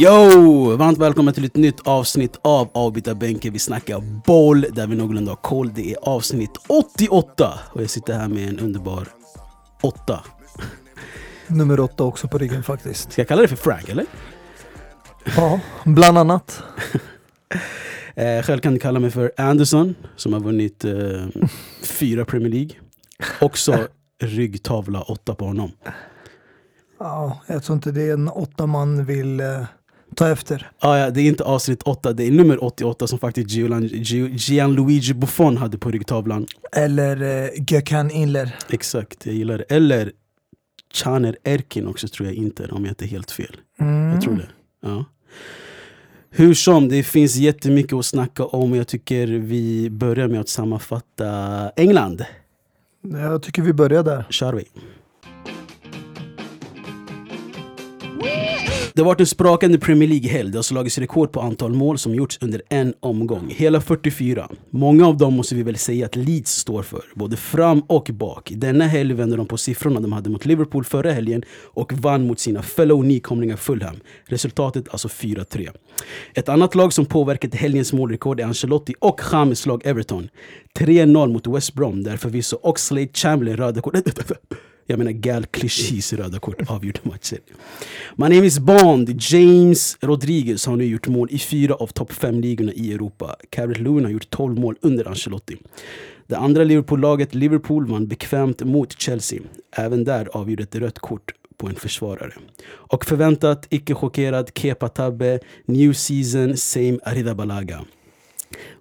Yo! Varmt välkommen till ett nytt avsnitt av Avbytarbänken. Vi snackar boll där vi någorlunda har koll. Det är avsnitt 88 och jag sitter här med en underbar 8. Nummer åtta också på ryggen faktiskt. Ska jag kalla det för Frank eller? Ja, bland annat. Eh, själv kan du kalla mig för Anderson som har vunnit eh, fyra Premier League. Också ryggtavla 8 på honom. Ja, jag tror inte det är en åtta man vill eh, ta efter. Ah, ja, det är inte avsnitt 8, det är nummer 88 som faktiskt Gian- Gi- Gianluigi Buffon hade på ryggtavlan. Eller eh, Gökhan Inler. Exakt, jag gillar det. Eller Caner Erkin också tror jag inte, om jag inte är helt fel. Mm. Jag tror det. Ja. Hur som, det finns jättemycket att snacka om. Jag tycker vi börjar med att sammanfatta England. Jag tycker vi börjar där. kör vi. Det har varit en sprakande Premier League-helg. Det har alltså slagits rekord på antal mål som gjorts under en omgång. Hela 44. Många av dem måste vi väl säga att Leeds står för, både fram och bak. Denna helg vände de på siffrorna de hade mot Liverpool förra helgen och vann mot sina fellow nykomlingar Fulham. Resultatet alltså 4-3. Ett annat lag som påverkat helgens målrekord är Ancelotti och James lag Everton. 3-0 mot West Brom där förvisso Oxlade Chamberlain röda kortet... jag menar Gal Clichés röda kort avgjorde matchen. My name is Bond. James Rodriguez har nu gjort mål i fyra av topp fem ligorna i Europa. Carrot Lewin har gjort 12 mål under Ancelotti. Det andra Liverpool-laget, Liverpool, vann bekvämt mot Chelsea. Även där avgjorde ett rött kort på en försvarare. Och förväntat, icke chockerad, Kepa Tabbe, New Season, same Arida Balaga.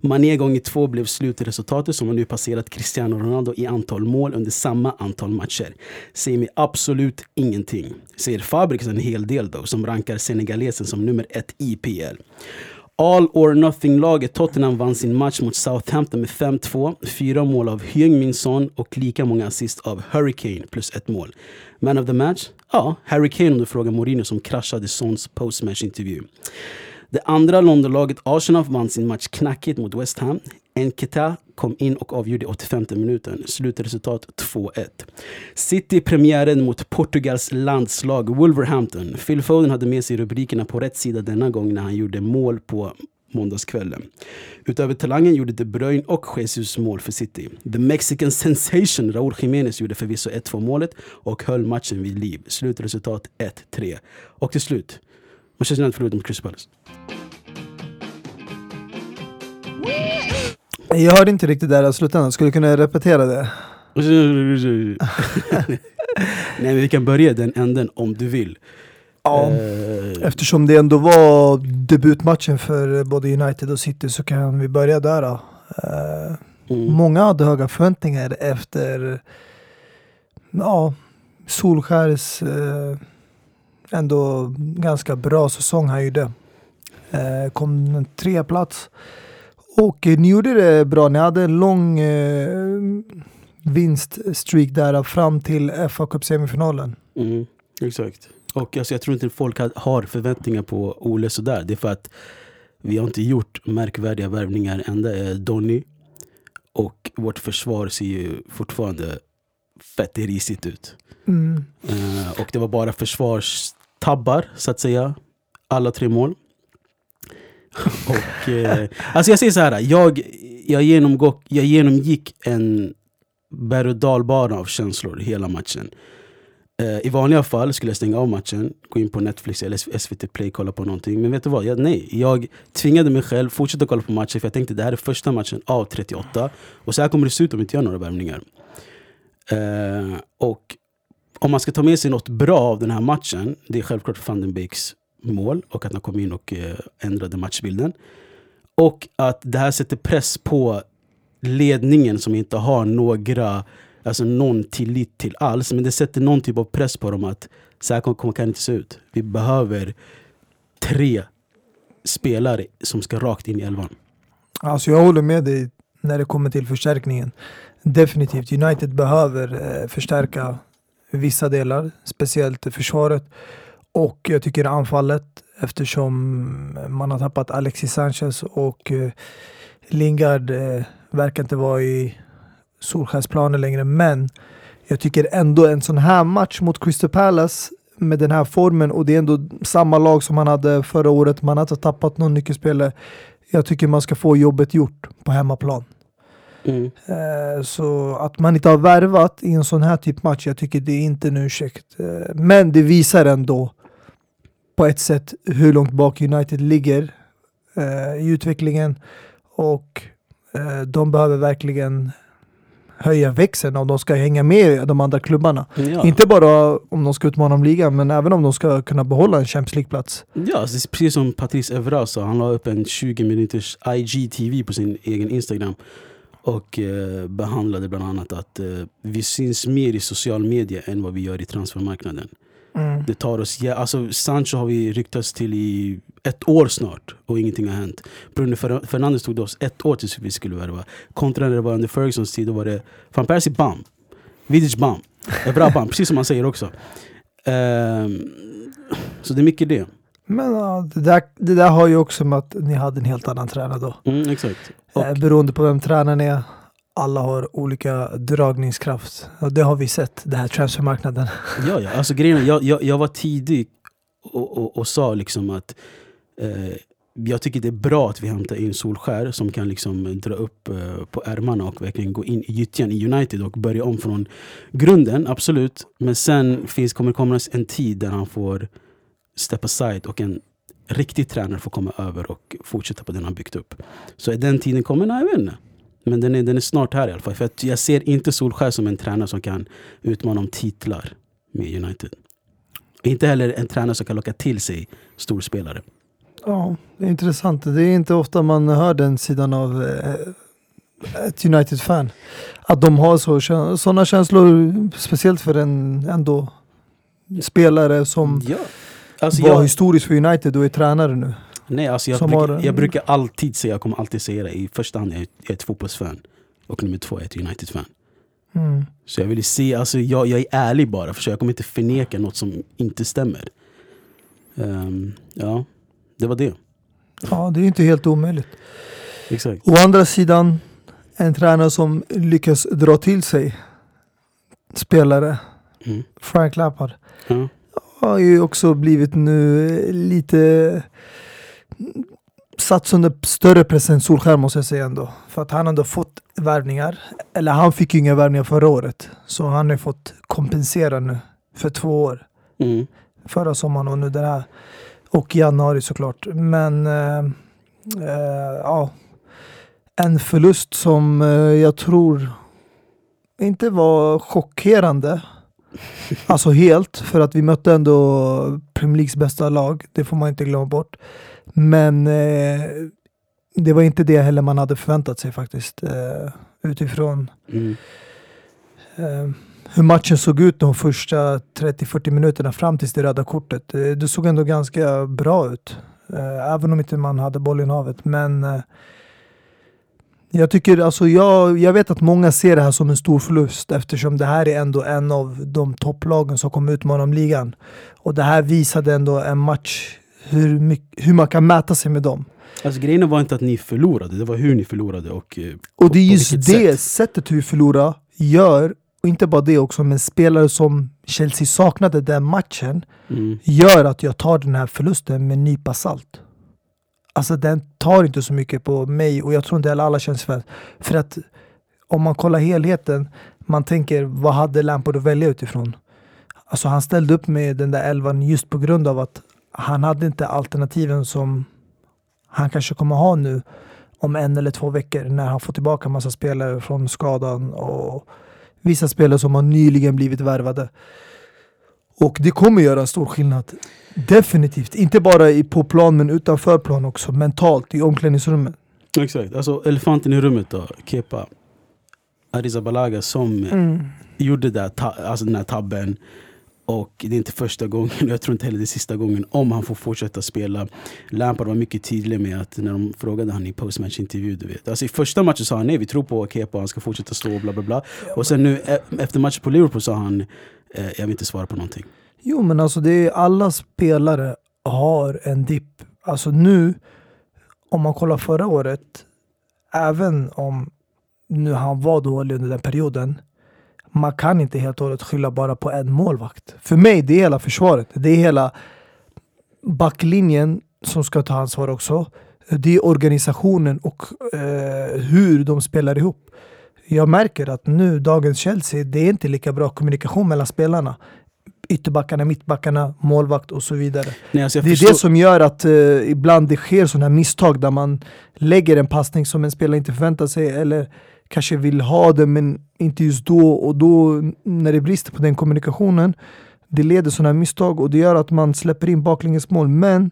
Mané gånger två blev slutresultatet som har nu passerat Cristiano Ronaldo i antal mål under samma antal matcher. Säger mig absolut ingenting. Säger Fabriks en hel del då, som rankar senegalesen som nummer ett i PL. All or nothing-laget Tottenham vann sin match mot Southampton med 5-2. Fyra mål av Heung-Min Son och lika många assist av Hurricane plus ett mål. Man of the match? Ja, Harry Kane om du frågar Mourinho som kraschade Sons postmatch-intervju. Det andra Londonlaget Arsenal vann sin match knackigt mot West Ham. Enketa kom in och avgjorde i 85 minuten. Slutresultat 2-1. City-premiären mot Portugals landslag Wolverhampton. Phil Foden hade med sig rubrikerna på rätt sida denna gång när han gjorde mål på måndagskvällen. Utöver talangen gjorde De Bruyne och Jesus mål för City. The Mexican sensation Raúl Jiménez gjorde förvisso 1-2 målet och höll matchen vid liv. Slutresultat 1-3. Och till slut, United förlorade mot Crystal Palace. Jag hörde inte riktigt där i slutändan. Skulle du kunna repetera det? Nej men vi kan börja den änden om du vill. Ja. Eh, Eftersom det ändå var debutmatchen för både United och City så kan vi börja där. Eh, mm. Många hade höga förväntningar efter ja, Solskärs eh, ändå ganska bra säsong han gjorde. Eh, kom en trea plats och eh, ni gjorde det bra. Ni hade en lång eh, vinststreak där fram till FA Cup-semifinalen. Mm, exakt. Och alltså, jag tror inte folk har- förväntningar på Ole sådär. Det är för att vi har inte gjort märkvärdiga värvningar. Enda är Donny. Och vårt försvar ser ju fortfarande fett risigt ut. Mm. Eh, och det var bara Tabbar, så att säga. Alla tre mål. och, eh, alltså jag säger så här, jag, jag, genomgick, jag genomgick en berg och dalbana av känslor hela matchen. Eh, I vanliga fall skulle jag stänga av matchen, gå in på Netflix eller SVT Play kolla på någonting. Men vet du vad? Jag, nej, jag tvingade mig själv fortsätta kolla på matchen för jag tänkte det här är första matchen av 38. Och så här kommer det se ut om jag inte gör några värvningar. Eh, och om man ska ta med sig något bra av den här matchen, det är självklart van den Beeks mål och att han kom in och eh, ändrade matchbilden. Och att det här sätter press på ledningen som inte har några, alltså någon tillit till alls. Men det sätter någon typ av press på dem att så här kan det inte se ut. Vi behöver tre spelare som ska rakt in i elvan. Alltså jag håller med dig när det kommer till förstärkningen. Definitivt, United behöver eh, förstärka vissa delar, speciellt försvaret. Och jag tycker anfallet, eftersom man har tappat Alexis Sanchez och eh, Lingard eh, verkar inte vara i Solskjaers planer längre. Men jag tycker ändå en sån här match mot Crystal Palace med den här formen och det är ändå samma lag som man hade förra året. Man har inte tappat någon nyckelspelare. Jag tycker man ska få jobbet gjort på hemmaplan. Mm. Eh, Så att man inte har värvat i en sån här typ match, jag tycker det är inte en ursäkt. Eh, Men det visar ändå på ett sätt hur långt bak United ligger eh, i utvecklingen och de behöver verkligen höja växeln om de ska hänga med de andra klubbarna. Ja. Inte bara om de ska utmana om ligan, men även om de ska kunna behålla en Champions League-plats. Ja, precis som Patrice Evra sa. Han la upp en 20 minuters IGTV på sin egen Instagram. Och eh, behandlade bland annat att eh, vi syns mer i social media än vad vi gör i transfermarknaden. Mm. Det tar oss, ja, alltså Sancho har vi ryktats till i ett år snart och ingenting har hänt. Bruno Fer- Fernandes tog det oss ett år tills vi skulle värva. Kontra när det var under Fergusons tid, då var det Van Persie bam, Vidic bam, Evra bam, precis som man säger också. Ehm, så det är mycket det. Men ja, det, där, det där har ju också med att ni hade en helt annan tränare då. Mm, exakt. Och, Eh, beroende på vem tränaren är. Alla har olika dragningskraft. Och det har vi sett, den här transfermarknaden. ja, ja, alltså grejen jag, jag, jag var tidig och, och, och sa liksom att eh, jag tycker det är bra att vi hämtar in Solskär som kan liksom dra upp eh, på ärmarna och verkligen gå in i gyttjan i United och börja om från grunden, absolut. Men sen finns, kommer det komma en tid där han får step aside och en riktig tränare får komma över och fortsätta på den han byggt upp. Så är den tiden kommer? Nej, jag vet inte. Men den är, den är snart här i alla fall. För att jag ser inte Solskär som en tränare som kan utmana om titlar med United. Inte heller en tränare som kan locka till sig storspelare. Ja, det är intressant. Det är inte ofta man hör den sidan av eh, ett United-fan. Att de har så, sådana känslor, speciellt för en ändå spelare som Ja. Alltså var jag, historisk för United och är tränare nu. nej, alltså jag, brukar, har- jag brukar alltid säga, jag kommer alltid säga det. I första hand är jag jag är ett fotbollsfan. Och nummer två är jag ett United-fan. Mm. Så jag vill se, alltså jag, jag är ärlig bara. För så jag kommer inte förneka något som inte stämmer. Ehm, ja, det var det. Ja, det är inte helt omöjligt. Exakt. Å andra sidan, en tränare som lyckas dra till sig spelare, Mm. Frank Lampard, Ja. Har ju också blivit nu lite satt under större press än Solskjaer måste jag säga ändå. För att han har ändå fått värvningar. Eller han fick ju inga värvningar förra året. Så han har fått kompensera nu för två år. Mm. Förra sommaren och nu den här. Och januari såklart. Men eh, eh, ja, en förlust som eh, jag tror inte var chockerande. Alltså helt, för att vi mötte ändå Premier Leagues bästa lag. Det får man inte glömma bort. Men eh, det var inte det heller man hade förväntat sig faktiskt. Eh, utifrån Mm. eh, hur matchen såg ut de första 30-40 minuterna fram till det röda kortet. Eh, det såg ändå ganska bra ut. Eh, även om inte man hade bollen i havet. Men jag tycker alltså, jag, jag vet att många ser det här som en stor förlust eftersom det här är ändå en av de topplagen som kommer utmana om ligan. Och det här visade ändå en match hur, mycket, hur man kan mäta sig med dem. Alltså grejen var inte att ni förlorade, det var hur ni förlorade. Och, eh, Och det är just det sätt. sättet hur vi förlorar gör, och inte bara det också, men spelare som Chelsea saknade den matchen mm. gör att jag tar den här förlusten med en nypa salt. Alltså den tar inte så mycket på mig och jag tror inte heller alla känns för För att om man kollar helheten, man tänker vad hade Lampard att välja utifrån? Alltså han ställde upp med den där elvan just på grund av att han hade inte alternativen som han kanske kommer ha nu om en eller två veckor när han får tillbaka massa spelare från skadan och vissa spelare som har nyligen blivit värvade. Och det kommer göra stor skillnad. Definitivt. Inte bara på plan men utanför plan också. Mentalt i omklädningsrummet. Exakt, alltså elefanten i rummet då, Kepa Arrizabalaga som Mm. gjorde ta, alltså den här tabben. Och det är inte första gången, och jag tror inte heller det är sista gången, om han får fortsätta spela. Lampard var mycket tydlig med att när de frågade han i postmatch-intervju, du vet. Alltså i första matchen sa han nej, vi tror på Kepa, han ska fortsätta stå och bla bla bla. Och sen nu e- efter matchen på Liverpool sa han, Eh, jag vill inte svara på någonting. Jo men alltså det är alla spelare har en dipp. Alltså nu, om man kollar förra året, även om nu han var dålig under den perioden. Man kan inte helt och hållet skylla bara på en målvakt. För mig, det är hela försvaret. Det är hela backlinjen som ska ta ansvar också. Det är organisationen och eh, hur de spelar ihop. Jag märker att nu, dagens Chelsea, det är inte lika bra kommunikation mellan spelarna. Ytterbackarna, mittbackarna, målvakt och så vidare. Nej, alltså Det är det som gör att eh, ibland det sker sådana här misstag där man lägger en passning som en spelare inte förväntar sig eller kanske vill ha den men inte just då och då när det brister på den kommunikationen det leder sådana här misstag och det gör att man släpper in baklängesmål men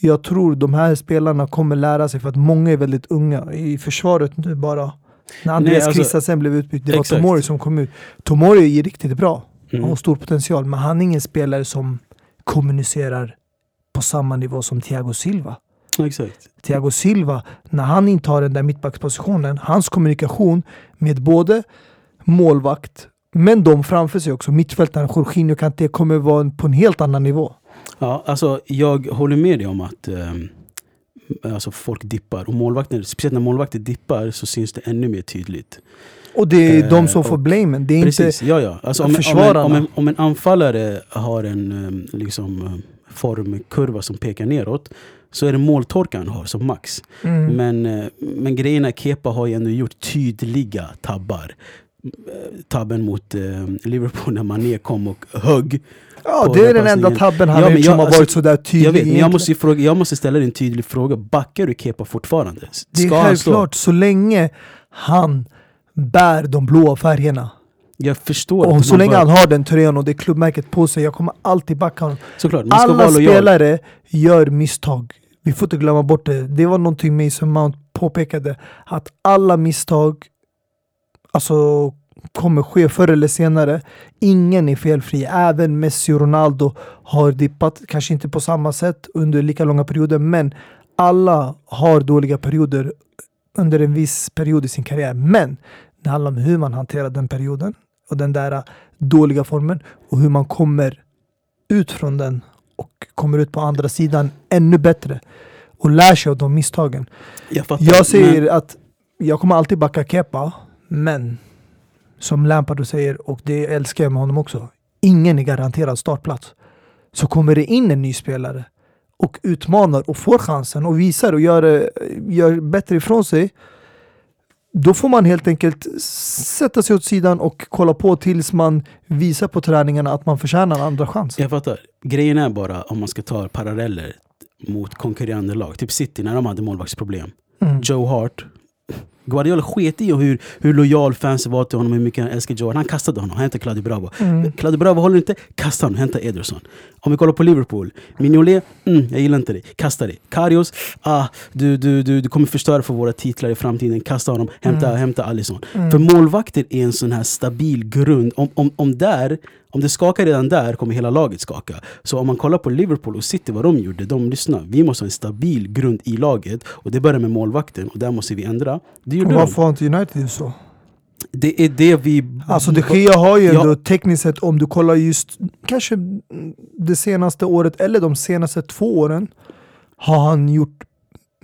jag tror de här spelarna kommer lära sig för att många är väldigt unga i försvaret nu bara när Andreas alltså- Christensen blev utbytt, det var Exakt. Tomori som kom ut. Tomori är riktigt bra Mm. han har stor potential, men han är ingen spelare som kommunicerar på samma nivå som Thiago Silva. Exakt. Thiago Silva, när han intar den där mittbackspositionen, hans kommunikation med både målvakt, men de framför sig också, mittfältaren Jorginho Kanté kommer vara på en helt annan nivå. Ja, alltså jag håller med dig om att ehm, alltså, folk dippar. Och målvakter, speciellt när målvakter dippar så syns det ännu mer tydligt. Och det är Eh, de som och- får blamen. Det är inte... Precis, ja ja. Alltså, om, om, en, försvararna. om, en, om en anfallare har en ehm, liksom, ehm, formkurva som pekar neråt så är det måltorka han har som max. Mm. Men, eh, men grejen är Kepa har ju ändå gjort tydliga tabbar. Tabben mot eh, Liverpool när Mané kom och högg. ja, det är den enda tabben han Ja, men gjort som jag- har alltså, varit sådär tydlig. Jag vet, jag måste, fråga, jag måste ställa en tydlig fråga. Backar du Kepa fortfarande? Det är Ska han stå? självklart, så länge han bär de blåa färgerna. Jag förstår. Och så länge bör- han har den tröjan och det klubbmärket på sig, jag kommer alltid backa honom. Såklart, Alla spelare gör misstag. Vi får inte glömma bort det. Det var någonting Mason Mount påpekade. Att alla misstag alltså, kommer ske förr eller senare. Ingen är felfri. Även Messi och Ronaldo har dippat. Kanske inte på samma sätt under lika långa perioder. Men alla har dåliga perioder under en viss period i sin karriär. Men det handlar om hur man hanterar den perioden och den där dåliga formen och hur man kommer ut från den och kommer ut på andra sidan ännu bättre och lär sig av de misstagen. Jag fattar. Jag säger Men, att jag kommer alltid backa Kepa, men som Lampard säger, och det älskar jag med honom också, ingen är garanterad startplats. Så kommer det in en ny spelare och utmanar och får chansen och visar och gör, gör bättre ifrån sig då får man helt enkelt sätta sig åt sidan och kolla på tills man visar på träningarna att man förtjänar en andra chans. jag fattar. Grejen är bara om man ska ta paralleller mot konkurrerande lag. Typ City när de hade målvaktsproblem. Mm. Joe Hart. Guardiola sket i hur, hur lojal fansen var till honom, hur mycket han älskade Hart. Han kastade honom, hämtade Claudio Bravo. Mm. Claudio Bravo håller inte, kasta honom, hämta Ederson. Om vi kollar på Liverpool, Mignolet, mm, jag gillar inte dig, kasta dig. Karius, ah, du, du, du, du kommer förstöra för våra titlar i framtiden, kasta honom, hämta, Mm. hämta Alisson. Mm. För målvakter är en sån här stabil grund. Om, om, om, där, om det skakar redan där kommer hela laget skaka. Så om man kollar på Liverpool och City, vad de gjorde, de lyssnar. Vi måste ha en stabil grund i laget och det börjar med målvakten och där måste vi ändra. Det Och gjorde varför har inte United så? Det är det vi... Alltså de Gea har ju Ja. ändå tekniskt sett, om du kollar just kanske det senaste året eller de senaste två åren, har han gjort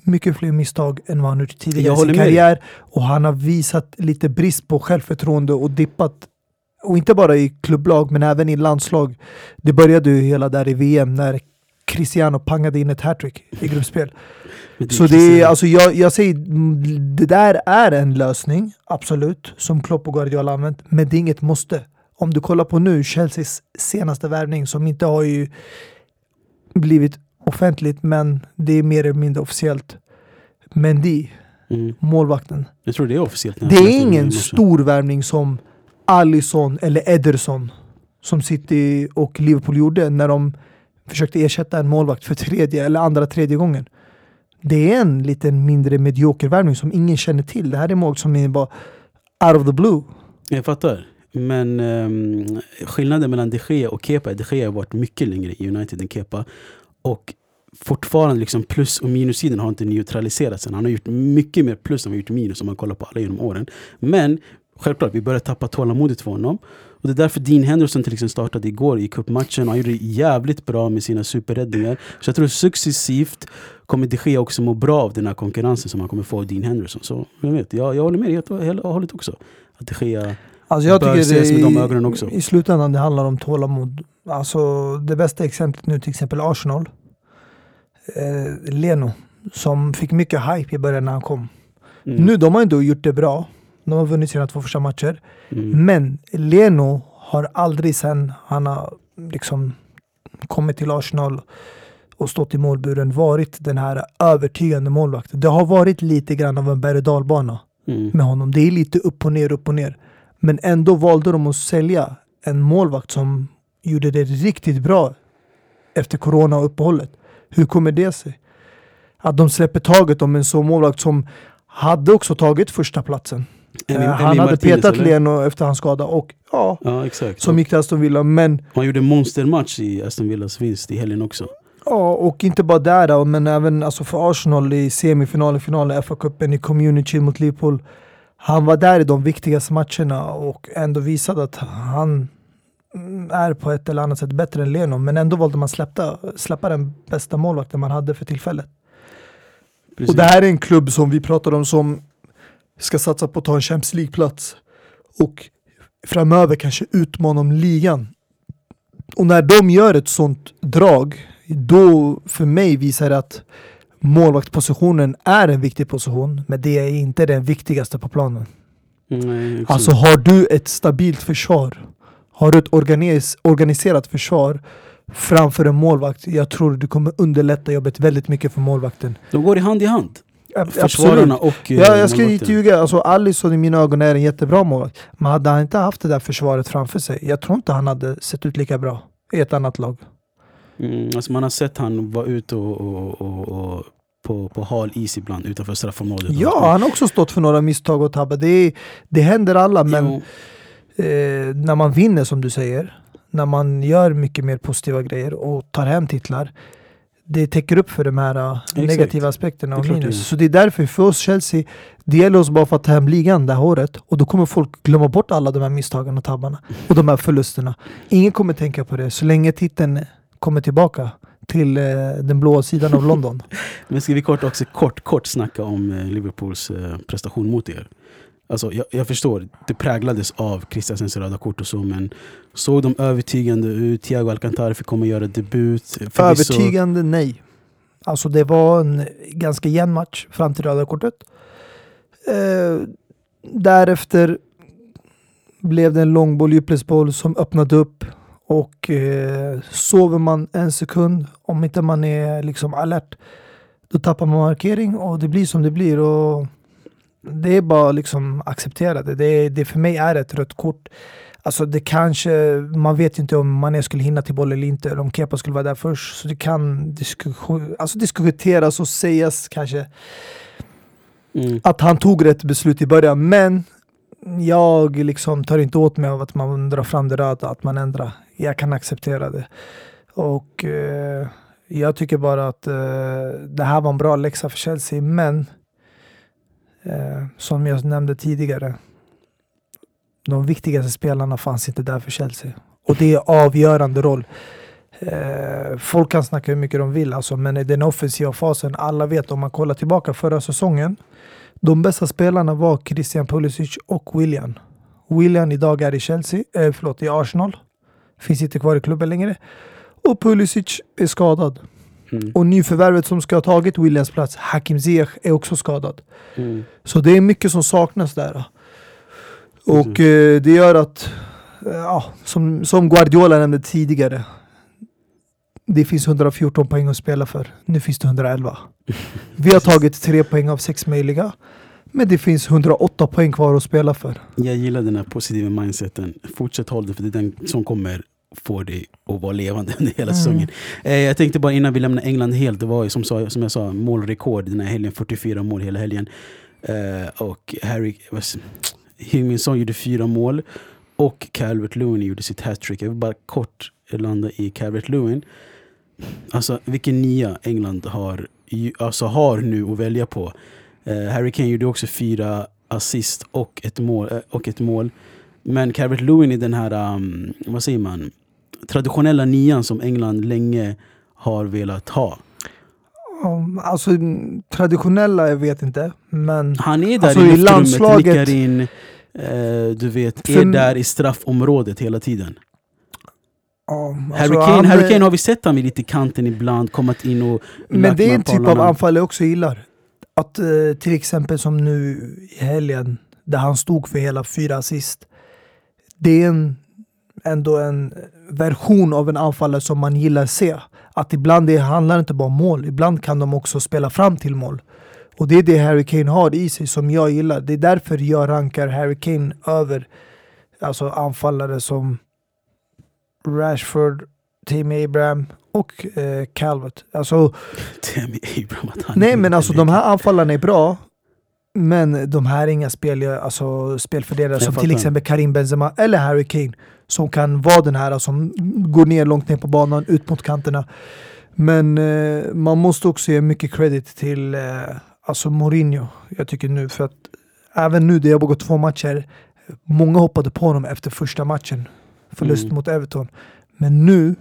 mycket fler misstag än vad han gjort tidigare i sin med karriär. Och han har visat lite brist på självförtroende och dippat. Och inte bara i klubblag men även i landslag. Det började ju hela där i VM när Cristiano pangade in ett hattrick i gruppspel. Men Så det är, alltså jag, jag säger, det där är en lösning, absolut, som Klopp och Guardiola använt, men det är inget måste. Om du kollar på nu, Chelseas senaste värvning som inte har ju blivit offentligt, men det är mer eller mindre officiellt. Mendy, Mm. målvakten. Jag tror det är officiellt. Det är ingen stor värvning som Alisson eller Ederson som City och Liverpool gjorde när de försökte ersätta en målvakt för tredje eller andra tredje gången. Det är en liten mindre medioker värvning som ingen känner till. Det här är mål som är bara out of the blue. Jag fattar. Men um, skillnaden mellan de Gea och Kepa, de Gea har varit mycket längre i United än Kepa. Och fortfarande liksom plus och minussidan har inte neutraliserats än. Han har gjort mycket mer plus än vad han gjort minus om man kollar på alla genom åren. Men självklart, vi börjar tappa tålamodet för honom. Och det är därför Dean Henderson till exempel startade igår i cupmatchen. Han gjorde det jävligt bra med sina superräddningar. Så jag tror successivt kommer det ske också må bra av den här konkurrensen som han kommer få av Dean Henderson. Så jag vet, jag, jag håller med dig helt och hållet också. Att det sker Alltså jag bör ses det med de i, ögonen också. i slutändan det handlar om tålamod. Alltså det bästa exemplet nu till exempel Arsenal. Eh, Leno som fick mycket hype i början när han kom. Mm. Nu de har ändå gjort det bra. De har vunnit sina två första matcher. Mm. Men Leno har aldrig sen han har liksom kommit till Arsenal och stått i målburen varit den här övertygande målvakten. Det har varit lite grann av en berg och dalbana Mm. med honom. Det är lite upp och ner, upp och ner. Men ändå valde de att sälja en målvakt som gjorde det riktigt bra efter corona och uppehållet. Hur kommer det sig? Att de släpper taget om en sån målvakt som hade också tagit första platsen. Emi- Eh, Emi han hade Martinez, petat eller? Leno efter hans skada och ja, Ja exakt. som gick till Aston Villa. Men Han gjorde en monstermatch i Aston Villas vinst i helgen också. Ja, och inte bara där då, men även alltså för Arsenal i semifinalen, finalen, FA-cupen, i Community mot Liverpool. Han var där i de viktigaste matcherna och ändå visade att han mm, är på ett eller annat sätt bättre än Leno. Men ändå valde man släppa, släppa den bästa målvakten man hade för tillfället. Precis. Och det här är en klubb som vi pratar om som ska satsa på att ta en Champions League-plats och framöver kanske utmana om ligan. Och när de gör ett sånt drag, då för mig visar det att målvaktspositionen är en viktig position, men det är inte den viktigaste på planen. Nej. Alltså har du ett stabilt försvar, har du ett organis organiserat försvar framför en målvakt, jag tror du kommer underlätta jobbet väldigt mycket för målvakten. De går i hand i hand. Försvararna och eh, Ja, jag ska inte ljuga. Alltså, Alisson i mina ögon är en jättebra målvakt. Men hade han inte haft det där försvaret framför sig, jag tror inte han hade sett ut lika bra i ett annat lag. Mm, alltså man har sett han vara ute och, och, och, och på, på hal is ibland utanför straffområdet. Ja, han har också stått för några misstag och tabbat. Det, det händer alla, men eh, när man vinner som du säger, när man gör mycket mer positiva grejer och tar hem titlar, det täcker upp för de här eh, negativa aspekterna och minus. Så det är därför för oss Chelsea, det gäller oss bara för att ta hem ligan det här året och då kommer folk glömma bort alla de här misstagen och tabbarna och de här förlusterna. Ingen kommer tänka på det så länge titeln kommer tillbaka till eh, den blåa sidan av London. Men ska vi kort också kort, kort snacka om eh, Liverpools eh, prestation mot er? Alltså, jag, jag förstår, det präglades av Christiansens röda kort och så, men såg de övertygande ut? Thiago Alcantara fick komma och göra debut. Förvisso- Övertygande nej. Alltså det var en ganska jämn match fram till röda kortet. Eh, därefter blev det en långboll, djupledsboll som öppnade upp och eh, sover man en sekund, om inte man är liksom alert, då tappar man markering och det blir som det blir. Och det är bara liksom acceptera det. Det, det för mig är ett rött kort. Alltså det kanske, man vet inte om Mané skulle hinna till boll eller inte, eller om Kepa skulle vara där först. Så det kan diskussion, alltså diskuteras och sägas kanske Mm. att han tog rätt beslut i början. Men jag liksom tar inte åt mig av att man drar fram det röda, att man ändrar. Jag kan acceptera det. Och eh, jag tycker bara att eh, det här var en bra läxa för Chelsea, men Eh, som jag nämnde tidigare, de viktigaste spelarna fanns inte där för Chelsea. Och det är avgörande roll. Eh, folk kan snacka hur mycket de vill, alltså, men i den offensiva fasen, alla vet om man kollar tillbaka förra säsongen, de bästa spelarna var Christian Pulisic och William. William idag är i Chelsea, eh, förlåt, i Arsenal. Finns inte kvar i klubben längre. Och Pulisic är skadad. Mm. Och nyförvärvet som ska ha tagit Williams plats, Hakim Ziyech, är också skadad. Mm. Så det är mycket som saknas där. Och eh, det gör att, eh, ja, som, som Guardiola nämnde tidigare, det finns 114 poäng att spela för. Nu finns det 111. Vi har tagit tre poäng av sex möjliga. Men det finns 108 poäng kvar att spela för. Jag gillar den här positiva mindseten. Fortsätt hålla det, för det är den som kommer få dig att vara levande under hela Mm. säsongen. Eh, jag tänkte bara innan vi lämnar England helt, det var ju som, som jag sa målrekord den här helgen, 44 mål hela helgen. Eh, och Harry, Himminsson gjorde fyra mål och Calvert Lewin gjorde sitt hattrick. Jag vill bara kort landa i Calvert Lewin. Alltså vilken nia England har, alltså, har nu att välja på. Eh, Harry Kane gjorde också fyra assist och ett mål. Och ett mål. Men Calvert Lewin i den här, um, vad säger man, traditionella nian som England länge har velat ha. Alltså mm, traditionella, jag vet inte. Men Han är där Alltså, i luftrummet, landslaget- nickar in, eh, du vet, är För- där i straffområdet hela tiden. Harry, alltså, Kane, han- Harry Kane har vi sett han vid lite kanten ibland, kommit in och Men det är en typ av anfall jag också gillar. Att eh, till exempel som nu i helgen, där han stod för hela fyra assist. Det är en, ändå en version av en anfallare som man gillar se. Att ibland det handlar inte bara om mål, ibland kan de också spela fram till mål. Och det är det Harry Kane har i sig som jag gillar. Det är därför jag rankar Harry Kane över alltså anfallare som Rashford, Tim Abraham och eh, Calvert. Alltså, Tammy Abraham att Nej men alltså de här anfallarna är bra. Men de här är inga spel, alltså, spelfördelare som till exempel Karim Benzema eller Harry Kane. Som kan vara den här som går ner långt ner på banan, ut mot kanterna. Men eh, man måste också ge mycket credit till eh, alltså Mourinho. Jag tycker nu för att även nu, det har gått två matcher. Många hoppade på honom efter första matchen. Förlust Mm. mot Everton. Men nu,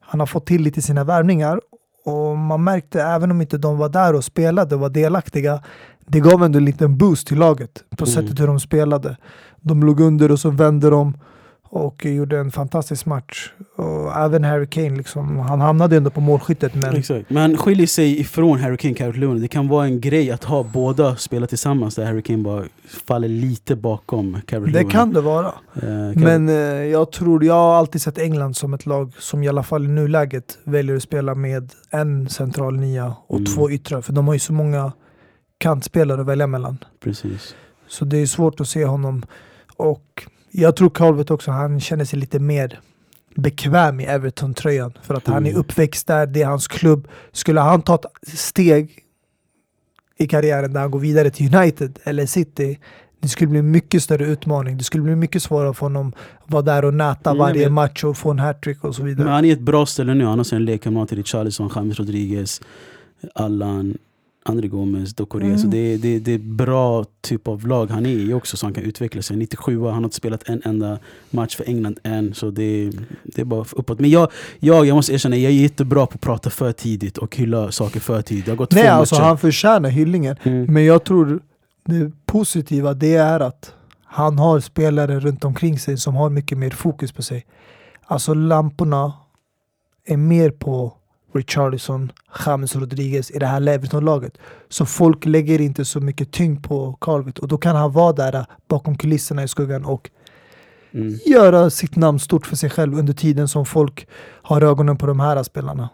han har fått till lite sina värvningar och man märkte även om inte de var där och spelade och var delaktiga. Det gav ändå en liten boost till laget på Mm. sättet hur de spelade. De låg under och så vände de och gjorde en fantastisk match. Och även Harry Kane, liksom, han hamnade ändå på målskyttet men Exakt. Men han skiljer sig ifrån Harry Kane, Calvert Lewin. Det kan vara en grej att ha båda spela tillsammans där Harry Kane bara faller lite bakom Calvert det Lewin. kan det vara. Calvert- Men eh, jag tror, jag har alltid sett England som ett lag som i alla fall i nuläget väljer att spela med en central nia och Mm. två yttrar. För de har ju så många kantspelare att välja mellan. Precis. Så det är svårt att se honom. Och jag tror Calvert också, han känner sig lite mer bekväm i Everton-tröjan. För att han är Mm. uppväxt där, det är hans klubb. Skulle han ta ett steg i karriären där han går vidare till United eller City, det skulle bli mycket större utmaning. Det skulle bli mycket svårare för honom att vara där och näta Mm, varje match och få en hattrick och så vidare. Men han är i ett bra ställe nu. Han har sina lekkamrater Richarlison, James Rodriguez, Allan, André Gomes, Dokore. Mm. Så det är, det, det är bra typ av lag han är i också så han kan utveckla sig. 97 han har inte spelat en enda match för England än. Så det, det är bara uppåt. Men jag, jag, jag måste erkänna, jag är jättebra på att prata för tidigt och hylla saker för tidigt. Det har gått Nej, alltså matcher. han förtjänar hyllningen. Mm. Men jag tror det positiva det är att han har spelare runt omkring sig som har mycket mer fokus på sig. Alltså lamporna är mer på Richarlison, James Rodriguez i det här Everton-laget. Så folk lägger inte så mycket tyngd på Calvert och då kan han vara där bakom kulisserna i skuggan och Mm. göra sitt namn stort för sig själv under tiden som folk har ögonen på de här spelarna.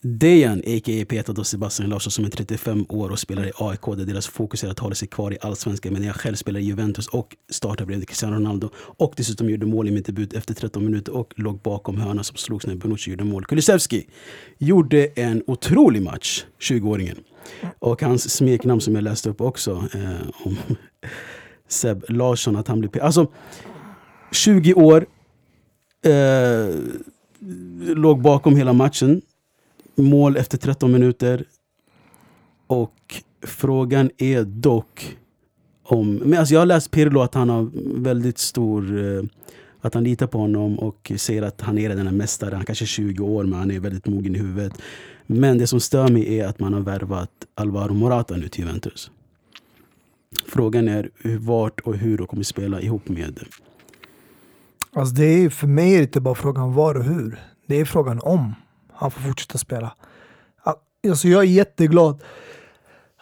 Dejan, a.k.a. Peter då Sebastian Larsson som är 35 år och spelar i AIK där deras fokus är att hålla sig kvar i Allsvenskan men jag själv spelar i Juventus och startar bredvid Cristiano Ronaldo och dessutom gjorde mål i min debut efter 13 minuter och låg bakom hörna som slogs när Bonucci gjorde mål. Kulusevski gjorde en otrolig match, 20-åringen. Och hans smeknamn som jag läste upp också eh, om Seb Larsson, att han blev Alltså, 20 år, eh, låg bakom hela matchen mål efter 13 minuter. Och frågan är dock om... Men alltså jag har läst Pirlo att han har väldigt stor... Eh, att han litar på honom och säger att han är redan en mästare. Han kanske är 20 år men han är väldigt mogen i huvudet. Men det som stör mig är att man har värvat Alvaro Morata nu till Juventus. Frågan är vart och hur de kommer spela ihop med Alltså det är, för mig är det inte bara frågan var och hur. Det är frågan om han får fortsätta spela. Alltså jag är jätteglad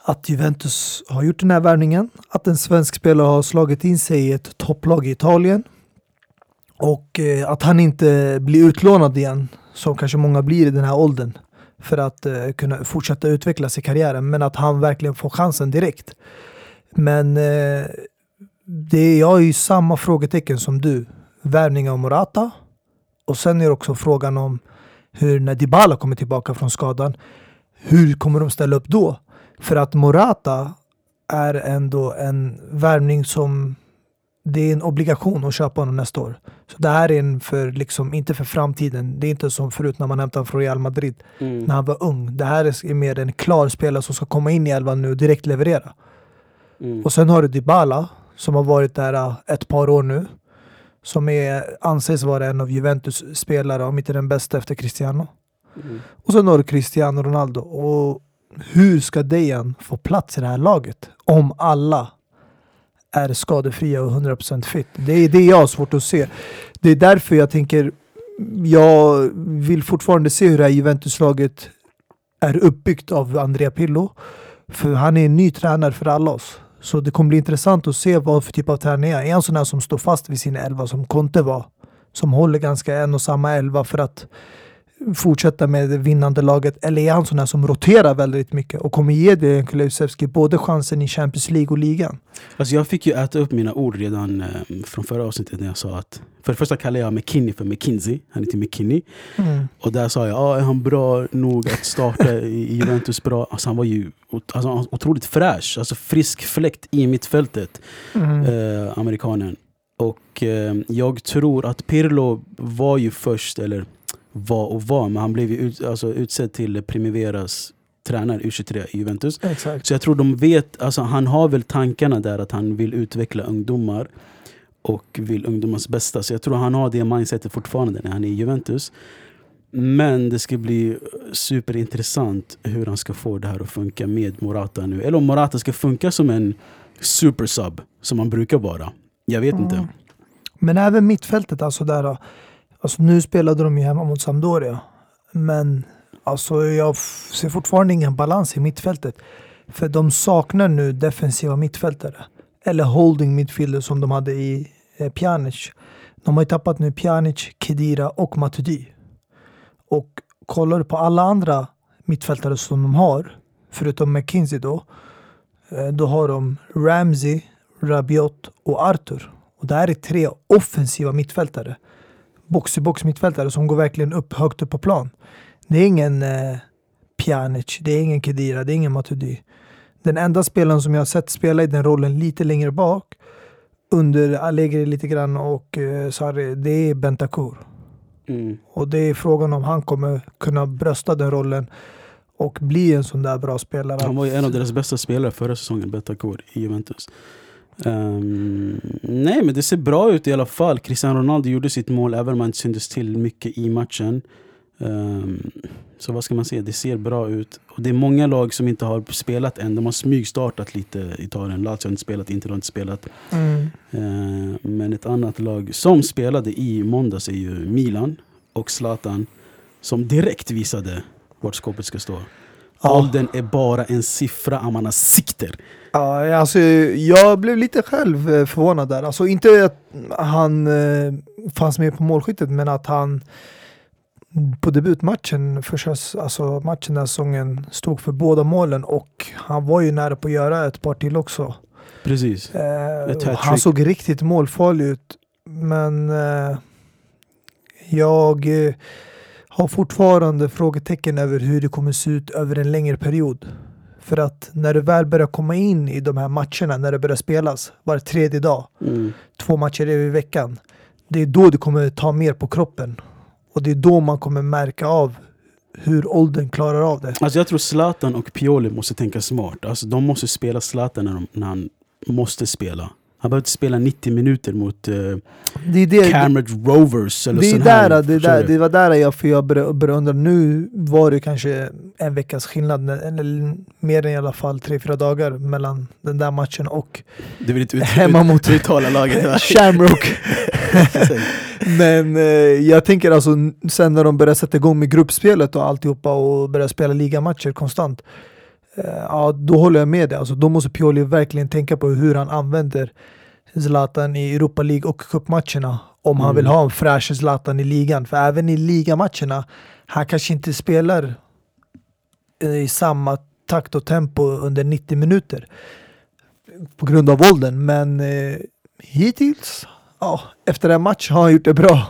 att Juventus har gjort den här värvningen. Att en svensk spelare har slagit in sig i ett topplag i Italien. Och eh, att han inte blir utlånad igen, som kanske många blir i den här åldern. För att eh, kunna fortsätta utvecklas i karriären. Men att han verkligen får chansen direkt. Men eh, det, jag har ju samma frågetecken som du. Värvning av Morata. Och sen är det också frågan om hur när Dybala kommer tillbaka från skadan. Hur kommer de ställa upp då? För att Morata är ändå en värvning som det är en obligation att köpa honom nästa år. Så det här är en för, liksom, inte för framtiden. Det är inte som förut när man hämtade honom från Real Madrid Mm. när han var ung. Det här är mer en klar spelare som ska komma in i elvan nu och direkt leverera. Mm. Och sen har du Dybala som har varit där äh, ett par år nu. Som är, anses vara en av Juventus spelare, om inte den bästa efter Cristiano. Mm. Och sen har du Cristiano Ronaldo. Och hur ska Dejan få plats i det här laget? Om alla är skadefria och 100% fit. Det är det jag har svårt att se. Det är därför jag tänker, jag vill fortfarande se hur det här Juventus-laget är uppbyggt av Andrea Pirlo. För han är en ny tränare för alla oss. Så det kommer bli intressant att se vad för typ av tränare är. Är han sån här som står fast vid sin elva som Conte var? Som håller ganska en och samma elva för att fortsätta med det vinnande laget? Eller är han sån här som roterar väldigt mycket och kommer ge Dejan Kulusevski både chansen i Champions League och ligan? Alltså jag fick ju äta upp mina ord redan eh, från förra avsnittet när jag sa att för det första kallade jag McKinney för McKinsey, han heter McKinney. Mm. Och där sa jag, ah, är han bra nog att starta i Juventus bra? Alltså han var ju alltså, otroligt fräsch, alltså frisk fläkt i mittfältet, Mm. eh, amerikanen. Och eh, jag tror att Pirlo var ju först, eller var och var, men han blev ju ut, alltså, utsedd till Primaveras tränare U23 i Juventus. Exakt. Så jag tror de vet, alltså han har väl tankarna där att han vill utveckla ungdomar och vill ungdomars bästa. Så jag tror han har det mindsetet fortfarande när han är i Juventus. Men det ska bli superintressant hur han ska få det här att funka med Morata nu. Eller om Morata ska funka som en supersub som han brukar vara. Jag vet inte. Mm. Men även mittfältet, alltså där. Alltså nu spelade de ju hemma mot Sampdoria. Men alltså jag ser fortfarande ingen balans i mittfältet. För de saknar nu defensiva mittfältare. Eller holding midfielder som de hade i eh, Pjanic. De har ju tappat nu Pjanic, Kedira och Matuidi. Och kollar du på alla andra mittfältare som de har, förutom McKinsey då, eh, då har de Ramsey, Rabiot och Arthur. Och det här är tre offensiva mittfältare. Box-i-box mittfältare som går verkligen upp högt upp på plan. Det är ingen eh, Pjanic, det är ingen Kedira, det är ingen Matuidi. Den enda spelaren som jag har sett spela i den rollen lite längre bak under Allegri lite grann och eh, Sarri, det är Bentancur. Mm. Och det är frågan om han kommer kunna brösta den rollen och bli en sån där bra spelare. Han var ju en av deras bästa spelare förra säsongen, Betancourt i Juventus. Ehm, nej men det ser bra ut i alla fall. Cristiano Ronaldo gjorde sitt mål även om han inte syntes till mycket i matchen. Ehm, så vad ska man säga, det ser bra ut. Och det är många lag som inte har spelat än. De har smygstartat lite i Italien. Lazio har inte spelat, Inter har inte spelat. Mm. Ehm, men ett annat lag som spelade i måndags är ju Milan och Zlatan. Som direkt visade vart skåpet ska stå. Ja. Åldern är bara en siffra, Amana sikter. Ja, alltså, jag blev lite själv eh, förvånad där. Alltså inte att han eh, fanns med på målskyttet, men att han på debutmatchen, första, alltså matchen den här säsongen, stod för båda målen och han var ju nära på att göra ett par till också. Precis. Eh, han såg riktigt målfarlig ut, men eh, jag eh, har fortfarande frågetecken över hur det kommer se ut över en längre period. För att när du väl börjar komma in i de här matcherna, när det börjar spelas var tredje dag, Mm. två matcher i veckan, det är då det kommer ta mer på kroppen. Och det är då man kommer märka av hur åldern klarar av det. Alltså jag tror Zlatan och Pioli måste tänka smart. Alltså de måste spela Zlatan när, de, när han måste spela. Han behöver inte spela 90 minuter mot uh, Det det, Cambridge Rovers eller det, är sån där, här. det, där, det var där jag, för jag började, började undra. Nu var det kanske en veckas skillnad, eller mer än i alla fall tre, fyra dagar mellan den där matchen och Du vill inte ut, hemma ut, mot uttala laget. Shamrock. Men eh, jag tänker alltså sen när de börjar sätta igång med gruppspelet och alltihopa och börjar spela ligamatcher konstant. Eh, ja, då håller jag med dig. Alltså, då måste Pioli verkligen tänka på hur han använder Zlatan i Europa League och cupmatcherna. Om han Mm. vill ha en fräsch Zlatan i ligan. För även i ligamatcherna, han kanske inte spelar eh, i samma takt och tempo under 90 minuter. På grund av åldern. Men eh, hittills, ja, efter en match har han gjort det bra.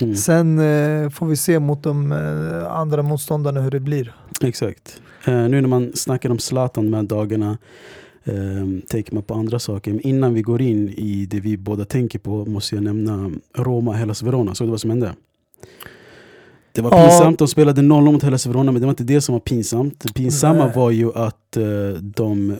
Mm. Sen eh, får vi se mot de eh, andra motståndarna hur det blir. Exakt. Eh, nu när man snackar om Zlatan de här dagarna. um, take mig på andra saker. Men innan vi går in i det vi båda tänker på måste jag nämna Roma Hellas Verona. Såg du vad som hände? Det var pinsamt, de spelade 0 mot Hellas Verona men det var inte det som var pinsamt. Det pinsamma Nej. var ju att uh, de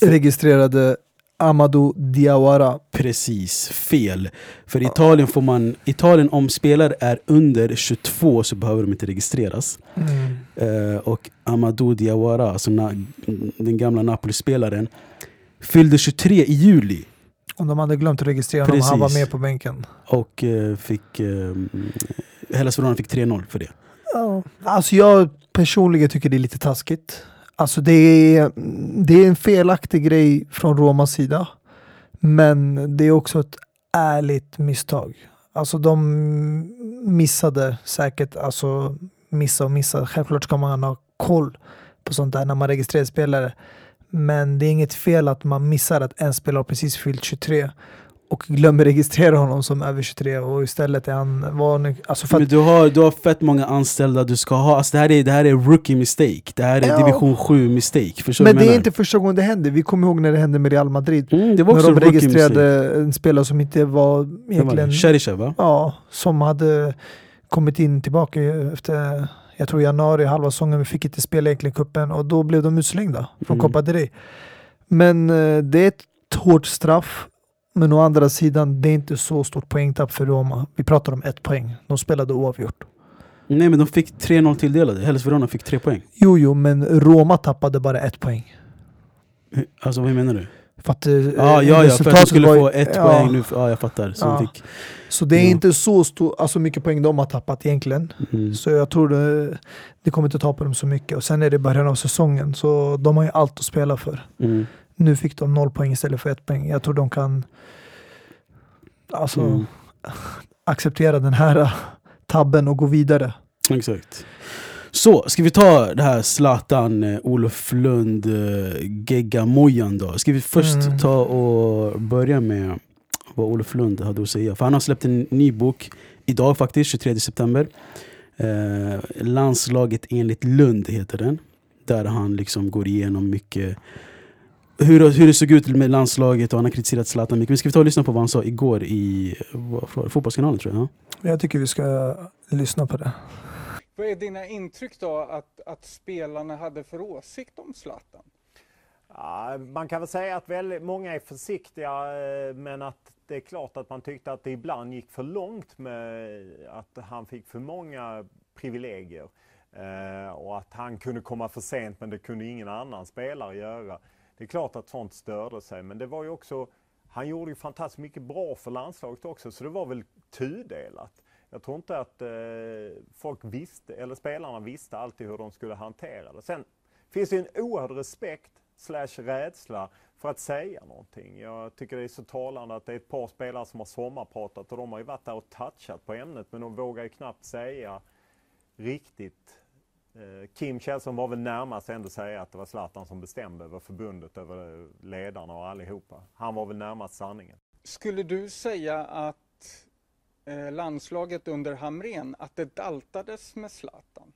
Registrerade Amadou Diawara. Precis, fel. För i Italien får man, Italien om spelare är under 22 så behöver de inte registreras. Mm. Eh, och Amadou Diawara, alltså den gamla Napoli-spelaren, fyllde 23 i juli. Om de hade glömt att registrera honom, han var med på bänken. Och eh, fick, eh, Hellas Verona fick 3-0 för det. Ja. Alltså jag personligen tycker det är lite taskigt. Alltså det är, det är en felaktig grej från Romas sida. Men det är också ett ärligt misstag. Alltså de missade säkert, alltså missa och missa. Självklart ska man ha koll på sånt där när man registrerar spelare. Men det är inget fel att man missar att en spelare har precis fyllt 23 och glömmer registrera honom som över 23 och istället är han vanlig. Alltså du har, du har fett många anställda du ska ha. Alltså det, här är, det här är rookie mistake. Det här är Ja. division 7 mistake. Förstår men det är inte första gången det händer. Vi kommer ihåg när det hände med Real Madrid. Mm, det var också när de rookie mistake. registrerade en spelare som inte var egentligen... Cheryshev va? Ja, som hade kommit in tillbaka efter, jag tror januari, halva säsongen, vi fick inte spela egentligen kuppen och då blev de utslängda från Mm. Copa del Rey. Men eh, det är ett hårt straff. Men å andra sidan, det är inte så stort poängtapp för Roma. Vi pratar om ett poäng. De spelade oavgjort. Nej men de fick 3-0 tilldelade. Hellas Verona fick 3 poäng. Jo, jo, men Roma tappade bara ett poäng. Alltså vad menar du? För att, eh, Ja, ja, för att de skulle var få ett ja. poäng nu. Ja, jag fattar. Så Ja. fick, Så det är Ja. inte så stor, alltså mycket poäng de har tappat egentligen. mm. Så jag tror det, det kommer inte ta på dem så mycket. Och sen är det början av säsongen, så de har ju allt att spela för. Mm. Nu fick de noll poäng istället för ett poäng. Jag tror de kan alltså, Mm. acceptera den här tabben och gå vidare. Exakt. Så, ska vi ta det här Zlatan, eh, Olof Lund, eh, geggamojan då? Ska vi först Mm. ta och börja med vad Olof Lund hade att säga? För han har släppt en ny bok idag faktiskt, 23 september. Eh, Landslaget enligt Lund heter den. Där han liksom går igenom mycket hur, hur det såg ut med landslaget och han har kritiserat Zlatan mycket. Men ska vi ta och lyssna på vad han sa igår i vad? Fotbollskanalen tror jag? Ja? Jag tycker vi ska lyssna på det. Vad är dina intryck då att, att spelarna hade för åsikt om Zlatan? Ja, man kan väl säga att väldigt många är försiktiga eh, men att det är klart att man tyckte att det ibland gick för långt med att han fick för många privilegier. Eh, och att han kunde komma för sent men det kunde ingen annan spelare göra. Det är klart att sånt störde sig men det var ju också, han gjorde ju fantastiskt mycket bra för landslaget också så det var väl tudelat. Jag tror inte att eh, folk visste, eller spelarna visste alltid hur de skulle hantera det. Sen finns det ju en oerhörd respekt slash rädsla för att säga någonting. Jag tycker det är så talande att det är ett par spelare som har sommarpratat och de har ju varit där och touchat på ämnet men de vågar ju knappt säga riktigt. Eh, Kim Källström var väl närmast ändå säga att det var Zlatan som bestämde över förbundet, över ledarna och allihopa. Han var väl närmast sanningen. Skulle du säga att eh, landslaget under Hamrén, att det daltades med Zlatan?